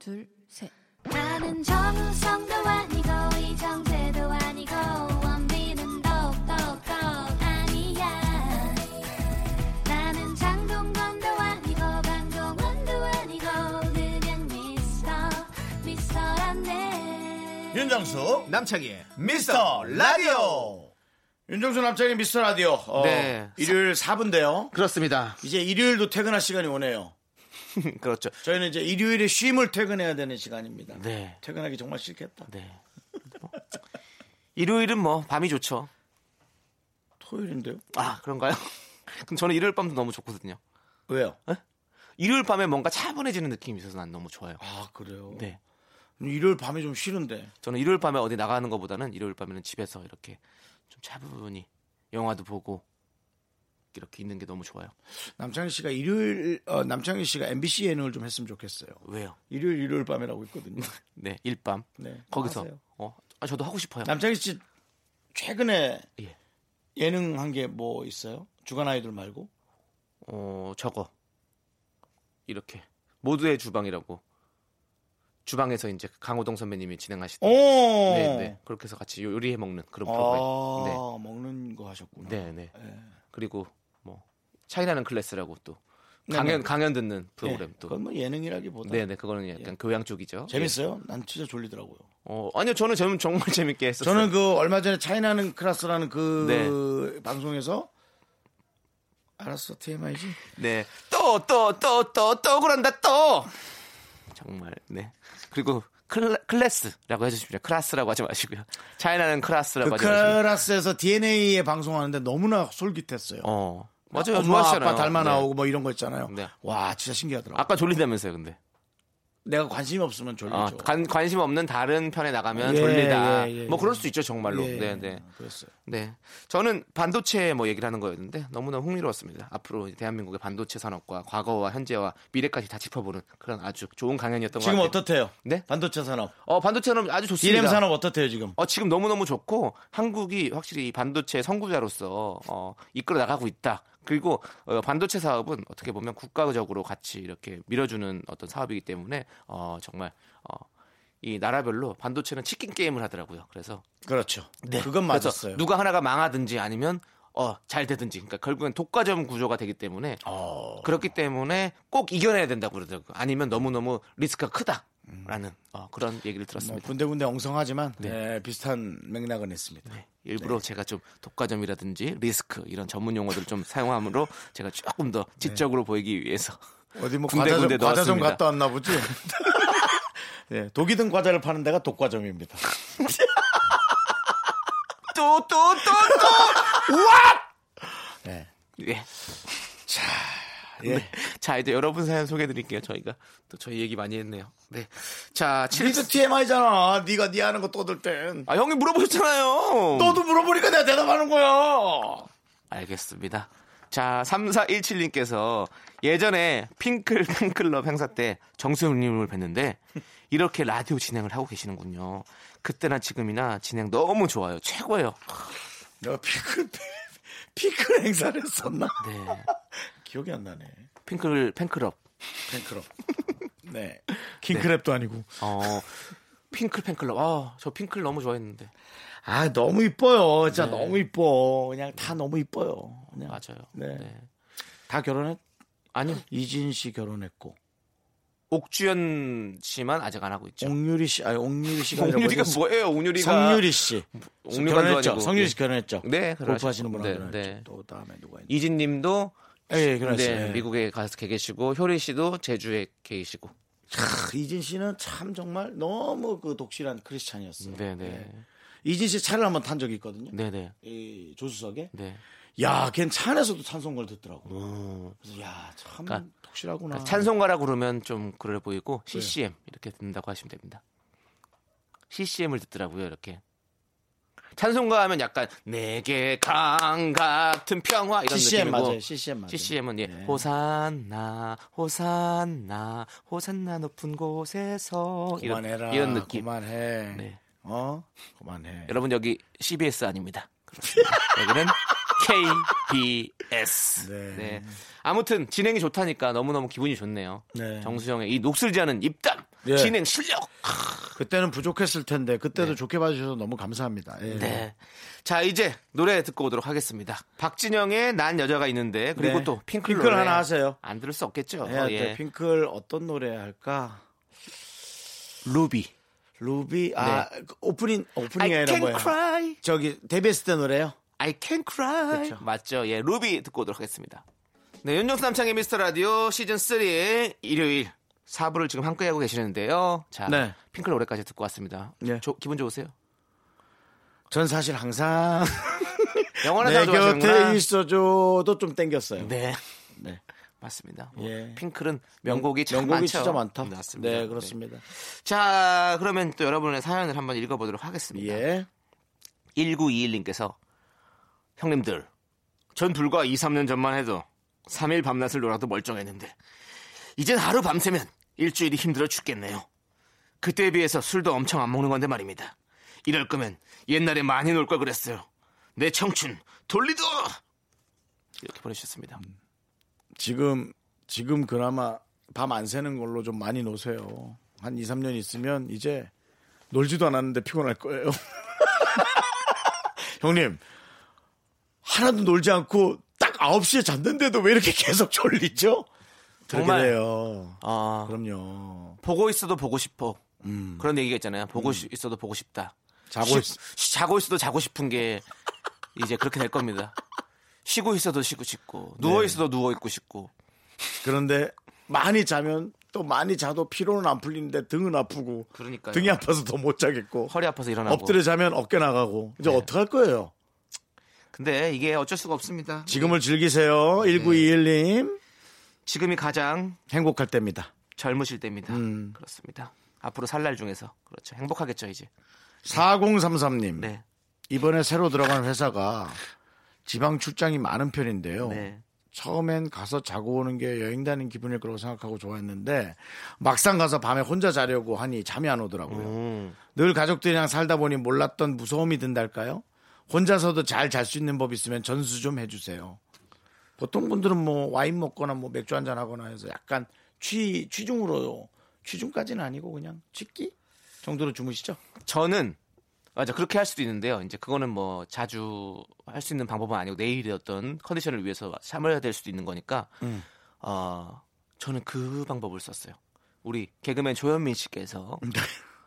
[SPEAKER 3] 둘, 셋.
[SPEAKER 6] 나는 정우성도 아니고 이정재도 아니고 원빈은 더욱더 아니야 나는 장동건도 아니고 강동원도 아니고 그냥 미스터 미스터란데
[SPEAKER 1] 윤정수 남창희의 미스터 라디오. 윤정수 남창희 미스터 라디오. 어,
[SPEAKER 2] 네.
[SPEAKER 1] 일요일 4분인데요.
[SPEAKER 2] 그렇습니다
[SPEAKER 1] 이제 일요일도 퇴근할 시간이 오네요.
[SPEAKER 2] 그렇죠
[SPEAKER 1] 저희는 이제 일요일에 쉼을 퇴근해야 되는 시간입니다.
[SPEAKER 2] 네.
[SPEAKER 1] 퇴근하기 정말 싫겠다.
[SPEAKER 2] 네. 뭐, 일요일은 뭐 밤이 좋죠.
[SPEAKER 1] 토요일인데요?
[SPEAKER 2] 아 그런가요? 그럼 저는 일요일 밤도 너무 좋거든요.
[SPEAKER 1] 왜요?
[SPEAKER 2] 일요일 밤에 뭔가 차분해지는 느낌이 있어서 난 너무 좋아요.
[SPEAKER 1] 아 그래요.
[SPEAKER 2] 네.
[SPEAKER 1] 일요일 밤에 좀 싫은데.
[SPEAKER 2] 저는 일요일 밤에 어디 나가는 것보다는 일요일 밤에는 집에서 이렇게 좀 차분히 영화도 보고 이렇게 있는 게 너무 좋아요.
[SPEAKER 1] 남창희 씨가 일요일 어, 남창희 씨가 MBC 예능을 좀 했으면 좋겠어요.
[SPEAKER 2] 왜요?
[SPEAKER 1] 일요일 일요일 밤이라고 있거든요.
[SPEAKER 2] 네, 일밤.
[SPEAKER 1] 네.
[SPEAKER 2] 거기서
[SPEAKER 1] 하세요.
[SPEAKER 2] 어, 아, 저도 하고 싶어요.
[SPEAKER 1] 남창희 씨 최근에
[SPEAKER 2] 예.
[SPEAKER 1] 예능 한 게 뭐 있어요? 주간 아이돌 말고?
[SPEAKER 2] 어, 저거. 이렇게 모두의 주방이라고. 주방에서 이제 강호동 선배님이 진행하시던
[SPEAKER 1] 오.
[SPEAKER 2] 네, 네. 그렇게 해서 같이 요- 요리해 먹는 그런 프로그램.
[SPEAKER 1] 아, 먹는 거 하셨구나.
[SPEAKER 2] 네, 네. 그리고 뭐 차이나는 클래스라고 또
[SPEAKER 1] 네,
[SPEAKER 2] 강연
[SPEAKER 1] 네.
[SPEAKER 2] 강연 듣는 프로그램
[SPEAKER 1] 네,
[SPEAKER 2] 또.
[SPEAKER 1] 그건 뭐 예능이라기보다
[SPEAKER 2] 네, 네. 그거는 약간 교양 쪽이죠.
[SPEAKER 1] 재밌어요? 난 진짜 졸리더라고요.
[SPEAKER 2] 어, 아니요. 저는 저는 정말 재밌게 했었어요.
[SPEAKER 1] 저는 그 얼마 전에 차이나는 클래스라는 그
[SPEAKER 2] 네.
[SPEAKER 1] 방송에서 알았어 TMI지.
[SPEAKER 2] 네. 또 또 또 또 또 그런다 또. 정말 네. 그리고 클, 클라스라고 해주십시오. 클래스라고 하지 마시고요. 차이나는 클래스라고
[SPEAKER 1] 그
[SPEAKER 2] 하지 마시고.
[SPEAKER 1] 클래스에서 DNA에 방송하는데 너무나 솔깃했어요.
[SPEAKER 2] 어. 맞아요.
[SPEAKER 1] 엄마
[SPEAKER 2] 좋아하시잖아요.
[SPEAKER 1] 아빠 닮아
[SPEAKER 2] 네.
[SPEAKER 1] 나오고 뭐 이런 거 있잖아요.
[SPEAKER 2] 네.
[SPEAKER 1] 와 진짜 신기하더라고. 요
[SPEAKER 2] 아까 졸린다면서요, 근데.
[SPEAKER 1] 내가 관심이 없으면 졸리죠.
[SPEAKER 2] 어, 관, 관심 없는 다른 편에 나가면
[SPEAKER 1] 예,
[SPEAKER 2] 졸리다.
[SPEAKER 1] 예, 예,
[SPEAKER 2] 뭐
[SPEAKER 1] 예.
[SPEAKER 2] 그럴 수 있죠, 정말로.
[SPEAKER 1] 예,
[SPEAKER 2] 네, 네.
[SPEAKER 1] 그랬어요.
[SPEAKER 2] 네. 저는 반도체 뭐 얘기를 하는 거였는데 너무나 흥미로웠습니다. 앞으로 대한민국의 반도체 산업과 과거와 현재와 미래까지 다 짚어보는 그런 아주 좋은 강연이었던 것
[SPEAKER 1] 지금
[SPEAKER 2] 같아요.
[SPEAKER 1] 어떻대요?
[SPEAKER 2] 네?
[SPEAKER 1] 반도체 산업.
[SPEAKER 2] 어, 반도체는 아주 좋습니다.
[SPEAKER 1] 디램 산업 어떻대요 지금?
[SPEAKER 2] 어, 지금 너무너무 좋고 한국이 확실히 이 반도체 선구자로서 어, 이끌어 나가고 있다. 그리고 어, 반도체 사업은 어떻게 보면 국가적으로 같이 이렇게 밀어주는 어떤 사업이기 때문에 어, 정말 어, 이 나라별로 반도체는 치킨 게임을 하더라고요. 그래서
[SPEAKER 1] 그렇죠. 그건
[SPEAKER 2] 그래서
[SPEAKER 1] 맞았어요.
[SPEAKER 2] 누가 하나가 망하든지 아니면 어, 잘 되든지. 그러니까 결국엔 독과점 구조가 되기 때문에
[SPEAKER 1] 어.
[SPEAKER 2] 그렇기 때문에 꼭 이겨내야 된다고 그러더라고요. 아니면 너무너무 리스크가 크다 라는 어, 그런 얘기를
[SPEAKER 1] 뭐
[SPEAKER 2] 들었습니다.
[SPEAKER 1] 군데군데 엉성하지만
[SPEAKER 2] 네.
[SPEAKER 1] 네, 비슷한 맥락은 있습니다.
[SPEAKER 2] 일부러 제가 좀 독과점이라든지 리스크 이런 전문 용어들을 좀 사용함으로 제가 조금 더 지적으로 보이기 위해서
[SPEAKER 1] 어디 뭐
[SPEAKER 2] 군데
[SPEAKER 1] 과자점,
[SPEAKER 2] 군데
[SPEAKER 1] 과자점
[SPEAKER 2] 넣었습니다.
[SPEAKER 1] 갔다 왔나 보지? 네, 독이 든 과자를 파는 데가 독과점입니다.
[SPEAKER 2] 또 또 또또
[SPEAKER 1] 네.
[SPEAKER 2] 예.
[SPEAKER 1] 예.
[SPEAKER 2] 자 이제 여러분 사연 소개해 드릴게요. 저희가 또 저희 얘기 많이 했네요. 네. 자 칠.
[SPEAKER 1] 니도 TMI잖아. 네가 네 하는 거 떠들 땐.
[SPEAKER 2] 아 형이 물어보셨잖아요.
[SPEAKER 1] 너도 물어보니까 내가 대답하는 거야.
[SPEAKER 2] 알겠습니다. 자, 3417님께서 예전에 핑클 팬클럽 행사 때 정수영님을 뵀는데 이렇게 라디오 진행을 하고 계시는군요. 그때나 지금이나 진행 너무 좋아요. 최고예요.
[SPEAKER 1] 내가 피클 피클 행사를 했었나?
[SPEAKER 2] 네.
[SPEAKER 1] 기억이 안 나네.
[SPEAKER 2] 핑클 팬클럽.
[SPEAKER 1] 팬클럽. 네. 킹크랩도 아니고.
[SPEAKER 2] 어, 핑클 팬클럽. 아, 저 핑클 너무 좋아했는데.
[SPEAKER 1] 아 너무 이뻐요. 진짜
[SPEAKER 2] 네.
[SPEAKER 1] 너무 이뻐. 그냥 다 너무 이뻐요. 그냥
[SPEAKER 2] 맞아요.
[SPEAKER 1] 네.
[SPEAKER 2] 네.
[SPEAKER 1] 다 결혼했.
[SPEAKER 2] 아니요.
[SPEAKER 1] 이진 씨 결혼했고
[SPEAKER 2] 옥주현 씨만 아직 안 하고 있죠.
[SPEAKER 1] 옥유리 씨 아니 옥유리 씨가
[SPEAKER 2] 옥유리가? 뭐예요? 옥유리가
[SPEAKER 1] 성유리 씨
[SPEAKER 2] 옥류관도
[SPEAKER 1] 결혼했죠. 성유리
[SPEAKER 2] 예.
[SPEAKER 1] 씨 결혼했죠.
[SPEAKER 2] 네,
[SPEAKER 1] 골프 하시는. 분하고
[SPEAKER 2] 네,
[SPEAKER 1] 결혼했죠.
[SPEAKER 2] 네.
[SPEAKER 1] 또 다음에 누가 있나?
[SPEAKER 2] 이진 님도
[SPEAKER 1] 예, 예, 결혼했어요.
[SPEAKER 2] 네,
[SPEAKER 1] 예.
[SPEAKER 2] 미국에 가서 계시고 효리 씨도 제주에 계시고.
[SPEAKER 1] 크, 이진 씨는 참 정말 너무 그 독실한 크리스찬이었어요.
[SPEAKER 2] 네, 네.
[SPEAKER 1] 이진 씨 차를 한번 탄 적이 있거든요.
[SPEAKER 2] 네, 네.
[SPEAKER 1] 이 조수석에.
[SPEAKER 2] 네.
[SPEAKER 1] 야, 걔는 차 안에서도 찬송가를 듣더라고.
[SPEAKER 2] 음.
[SPEAKER 1] 그래서 야, 참
[SPEAKER 2] 그러니까
[SPEAKER 1] 독실하구나.
[SPEAKER 2] 찬송가라 그러면 좀 그래 보이고 CCM 이렇게 듣는다고 하시면 됩니다. CCM을 듣더라고요, 이렇게. 찬송가 하면 약간 내게 강 같은 평화 이런
[SPEAKER 1] CCM
[SPEAKER 2] 느낌이고
[SPEAKER 1] 맞아요. CCM 맞아요.
[SPEAKER 2] CCM은 예,
[SPEAKER 1] 네.
[SPEAKER 2] 호산나 호산나 호산나 높은 곳에서 이런,
[SPEAKER 1] 그만해라.
[SPEAKER 2] 이런 느낌.
[SPEAKER 1] 그만해.
[SPEAKER 2] 네.
[SPEAKER 1] 어? 그만해.
[SPEAKER 2] 여러분 여기 CBS 아닙니다. 여기는 KBS.
[SPEAKER 1] 네.
[SPEAKER 2] 네. 아무튼 진행이 좋다니까 너무너무 기분이 좋네요.
[SPEAKER 1] 네.
[SPEAKER 2] 정수영의 이 녹슬지 않은 입담,
[SPEAKER 1] 예.
[SPEAKER 2] 진행 실력.
[SPEAKER 1] 그때는 부족했을 텐데 그때도 좋게 봐주셔서 너무 감사합니다. 예.
[SPEAKER 2] 네. 자, 이제 노래 듣고 오도록 하겠습니다. 박진영의 난 여자가 있는데 그리고
[SPEAKER 1] 네.
[SPEAKER 2] 또 핑클,
[SPEAKER 1] 핑클 하나 하세요.
[SPEAKER 2] 안 들을 수 없겠죠.
[SPEAKER 1] 해야 돼.
[SPEAKER 2] 예.
[SPEAKER 1] 핑클 어떤 노래 할까?
[SPEAKER 2] 루비.
[SPEAKER 1] 루비 아그 오프닝 오프닝이
[SPEAKER 2] 네. I
[SPEAKER 1] 아니라 뭐예요?
[SPEAKER 2] cry.
[SPEAKER 1] 저기 데뷔했을 때 노래요?
[SPEAKER 2] I can cry.
[SPEAKER 1] 그쵸.
[SPEAKER 2] 맞죠? 예, 루비 듣고 오도록 하겠습니다. 네, 윤정수 남창의 미스터 라디오 시즌 3의 일요일 4부를 지금 함께 하고 계시는데요. 자,
[SPEAKER 1] 네.
[SPEAKER 2] 핑클 노래까지 듣고 왔습니다.
[SPEAKER 1] 네.
[SPEAKER 2] 조- 기분 좋으세요?
[SPEAKER 1] 전 사실 항상
[SPEAKER 2] 영원한
[SPEAKER 1] 내. 곁에 있어줘도 좀 땡겼어요.
[SPEAKER 2] 네.
[SPEAKER 1] 네.
[SPEAKER 2] 맞습니다. 뭐
[SPEAKER 1] 예.
[SPEAKER 2] 핑클은 명곡이 참
[SPEAKER 1] 명곡이
[SPEAKER 2] 많죠.
[SPEAKER 1] 진짜 많다.
[SPEAKER 2] 맞습니다.
[SPEAKER 1] 네, 그렇습니다.
[SPEAKER 2] 자, 그러면 또 여러분의 사연을 한번 읽어보도록 하겠습니다.
[SPEAKER 1] 예.
[SPEAKER 2] 1921님께서 형님들, 전 불과 2, 3년 전만 해도 3일 밤낮을 놀아도 멀쩡했는데 이젠 하루 밤새면 일주일이 힘들어 죽겠네요. 그때에 비해서 술도 엄청 안 먹는 건데 말입니다. 이럴 거면 옛날에 많이 놀 걸 그랬어요. 내 청춘 돌리도 이렇게 보내주셨습니다.
[SPEAKER 1] 지금 지금 그나마 밤 안 새는 걸로 좀 많이 노세요. 한 2, 3년 있으면 이제 놀지도 않았는데 피곤할 거예요. 형님. 하나도 놀지 않고 딱 9시에 잤는데도 왜 이렇게 계속 졸리죠?
[SPEAKER 2] 정말.
[SPEAKER 1] 그래요.
[SPEAKER 2] 아,
[SPEAKER 1] 그럼요.
[SPEAKER 2] 보고 있어도 보고 싶어. 그런 얘기가 있잖아요. 보고 싶- 있어도 보고 싶다.
[SPEAKER 1] 자고
[SPEAKER 2] 쉬- 쉬- 자고 있어도 자고 싶은 게 이제 그렇게 될 겁니다. 쉬고 있어도 쉬고 싶고 누워 있어도 누워 있고 싶고
[SPEAKER 1] 그런데 많이 자면 또 많이 자도 피로는 안 풀리는데 등은 아프고
[SPEAKER 2] 그러니까요.
[SPEAKER 1] 등이 아파서 더 못 자겠고
[SPEAKER 2] 허리 아파서 일어나고.
[SPEAKER 1] 엎드려 자면 어깨 나가고 이제
[SPEAKER 2] 네.
[SPEAKER 1] 어떡할 거예요?
[SPEAKER 2] 근데 이게 어쩔 수가 없습니다.
[SPEAKER 1] 지금을 즐기세요. 1921님.
[SPEAKER 2] 지금이 가장
[SPEAKER 1] 행복할 때입니다.
[SPEAKER 2] 젊으실 때입니다.
[SPEAKER 1] 음.
[SPEAKER 2] 그렇습니다. 앞으로 살 날 중에서 그렇죠. 행복하겠죠 이제.
[SPEAKER 1] 4033님.
[SPEAKER 2] 네.
[SPEAKER 1] 이번에 새로 들어간 회사가 지방 출장이 많은 편인데요.
[SPEAKER 2] 네.
[SPEAKER 1] 처음엔 가서 자고 오는 게 여행 다닌 기분일 거라고 생각하고 좋아했는데 막상 가서 밤에 혼자 자려고 하니 잠이 안 오더라고요.
[SPEAKER 2] 음.
[SPEAKER 1] 늘 가족들이랑 살다 보니 몰랐던 무서움이 든달까요? 혼자서도 잘 잘 수 있는 법 있으면 전수 좀 해주세요. 보통 분들은 뭐 와인 먹거나 뭐 맥주 한잔 하거나 해서 약간 취 취중으로 취중까지는 아니고 그냥 취기 정도로 주무시죠?
[SPEAKER 2] 저는 맞아 그렇게 할 수도 있는데요. 이제 그거는 뭐 자주 할 수 있는 방법은 아니고 내일의 어떤 컨디션을 위해서 참아야 될 수도 있는 거니까.
[SPEAKER 1] 음.
[SPEAKER 2] 어 저는 그 방법을 썼어요. 우리 개그맨 조현민 씨께서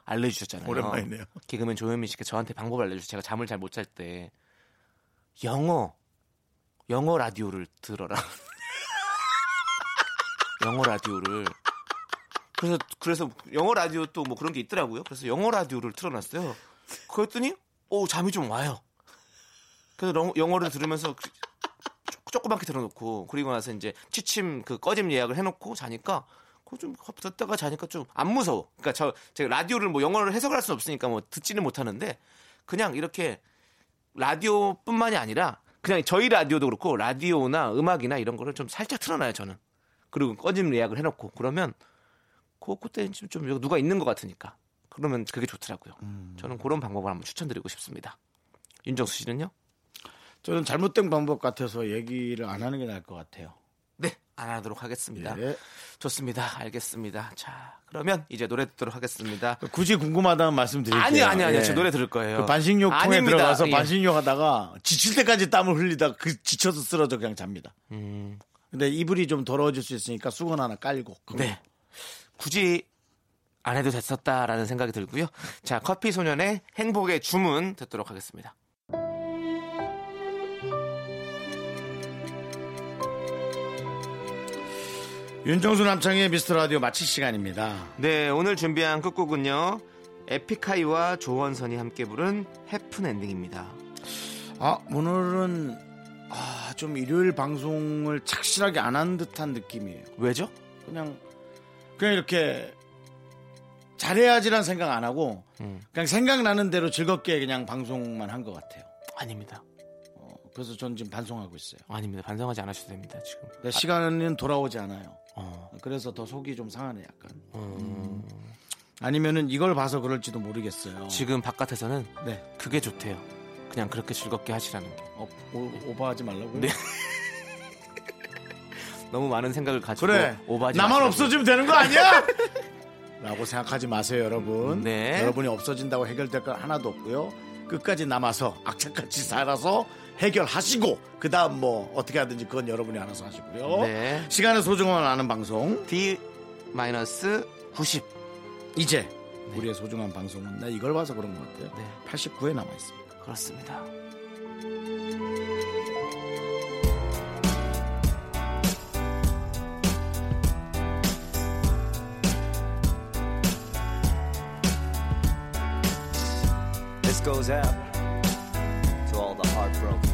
[SPEAKER 2] 알려주셨잖아요.
[SPEAKER 1] 오랜만이네요.
[SPEAKER 2] 개그맨 조현민 씨께 저한테 방법을 알려주셔서 제가 잠을 잘 못 잘 때 영어 영어 라디오를 들어라. 영어 라디오를 그래서 그래서 영어 라디오 또 뭐 그런 게 있더라고요. 그래서 영어 라디오를 틀어놨어요. 그랬더니 오 잠이 좀 와요. 그래서 영- 영어를 들으면서 그- 조- 조그맣게 들어놓고 그리고 나서 이제 취침 그 꺼짐 예약을 해놓고 자니까 그거 좀 듣다가 자니까 좀 안 무서워. 그러니까 저 제가 라디오를 뭐 영어를 해석을 할 수는 없으니까 뭐 듣지는 못하는데 그냥 이렇게 라디오뿐만이 아니라 그냥 저희 라디오도 그렇고 라디오나 음악이나 이런 거를 좀 살짝 틀어놔요 저는. 그리고 꺼짐 예약을 해놓고 그러면 그 그때 좀, 좀 누가 있는 것 같으니까 그러면 그게 좋더라고요. 저는 그런 방법을 한번 추천드리고 싶습니다. 윤정수 씨는요?
[SPEAKER 1] 저는 잘못된 방법 같아서 얘기를 안 하는 게 나을 것 같아요.
[SPEAKER 2] 네, 안 하도록 하겠습니다.
[SPEAKER 1] 예.
[SPEAKER 2] 좋습니다. 알겠습니다. 자, 그러면 이제 노래 듣도록 하겠습니다.
[SPEAKER 1] 굳이 궁금하다는 말씀 드릴게요.
[SPEAKER 2] 아니, 아니, 아니,
[SPEAKER 1] 예.
[SPEAKER 2] 저 노래 들을 거예요.
[SPEAKER 1] 그 반신욕 통에
[SPEAKER 2] 아닙니다.
[SPEAKER 1] 들어가서
[SPEAKER 2] 예.
[SPEAKER 1] 반신욕 하다가 지칠 때까지 땀을 흘리다가 그 지쳐서 쓰러져 그냥 잡니다.
[SPEAKER 2] 음,
[SPEAKER 1] 근데 이불이 좀 더러워질 수 있으니까 수건 하나 깔고.
[SPEAKER 2] 네. 굳이 안 해도 됐었다라는 생각이 들고요. 자, 커피 소년의 행복의 주문 듣도록 하겠습니다.
[SPEAKER 1] 윤정수 남창의 미스터 라디오 마칠 시간입니다.
[SPEAKER 2] 네, 오늘 준비한 끝곡은요. 에픽하이와 조원선이 함께 부른 해픈 엔딩입니다.
[SPEAKER 1] 아, 오늘은 아, 좀 일요일 방송을 착실하게 안 한 듯한 느낌이에요.
[SPEAKER 2] 왜죠?
[SPEAKER 1] 그냥 그냥 이렇게 잘해야지란 생각 안 하고
[SPEAKER 2] 음.
[SPEAKER 1] 그냥 생각나는 대로 즐겁게 그냥 방송만 한 것 같아요.
[SPEAKER 2] 아닙니다.
[SPEAKER 1] 어, 그래서 저는 지금 반성하고 있어요.
[SPEAKER 2] 아닙니다. 반성하지 않으셔도 됩니다, 지금.
[SPEAKER 1] 근데 시간은 돌아오지 않아요.
[SPEAKER 2] 어.
[SPEAKER 1] 그래서 더 속이 좀 상하네 약간.
[SPEAKER 2] 음,
[SPEAKER 1] 아니면은 이걸 봐서 그럴지도 모르겠어요.
[SPEAKER 2] 지금 바깥에서는
[SPEAKER 1] 네.
[SPEAKER 2] 그게 좋대요. 그냥 그렇게 즐겁게 하시라는 게.
[SPEAKER 1] 어, 오, 오버하지 말라고요.
[SPEAKER 2] 네. 너무 많은 생각을 가지고
[SPEAKER 1] 그래.
[SPEAKER 2] 오버하지
[SPEAKER 1] 나만
[SPEAKER 2] 마시라고요.
[SPEAKER 1] 없어지면 되는 거 아니야? 라고 생각하지 마세요, 여러분.
[SPEAKER 2] 네.
[SPEAKER 1] 여러분이 없어진다고 해결될 건 하나도 없고요. 끝까지 남아서 악착같이 살아서 해결하시고 그다음 뭐 어떻게 하든지 그건 여러분이 알아서 하시고요.
[SPEAKER 2] 네.
[SPEAKER 1] 시간의 소중함을 아는 방송
[SPEAKER 2] D-90.
[SPEAKER 1] 이제 우리의 소중한 방송은 나 이걸 봐서 그런 것 같아요.
[SPEAKER 2] 네.
[SPEAKER 1] 89에 남아 있습니다.
[SPEAKER 2] 그렇습니다.
[SPEAKER 7] This goes out
[SPEAKER 5] broke.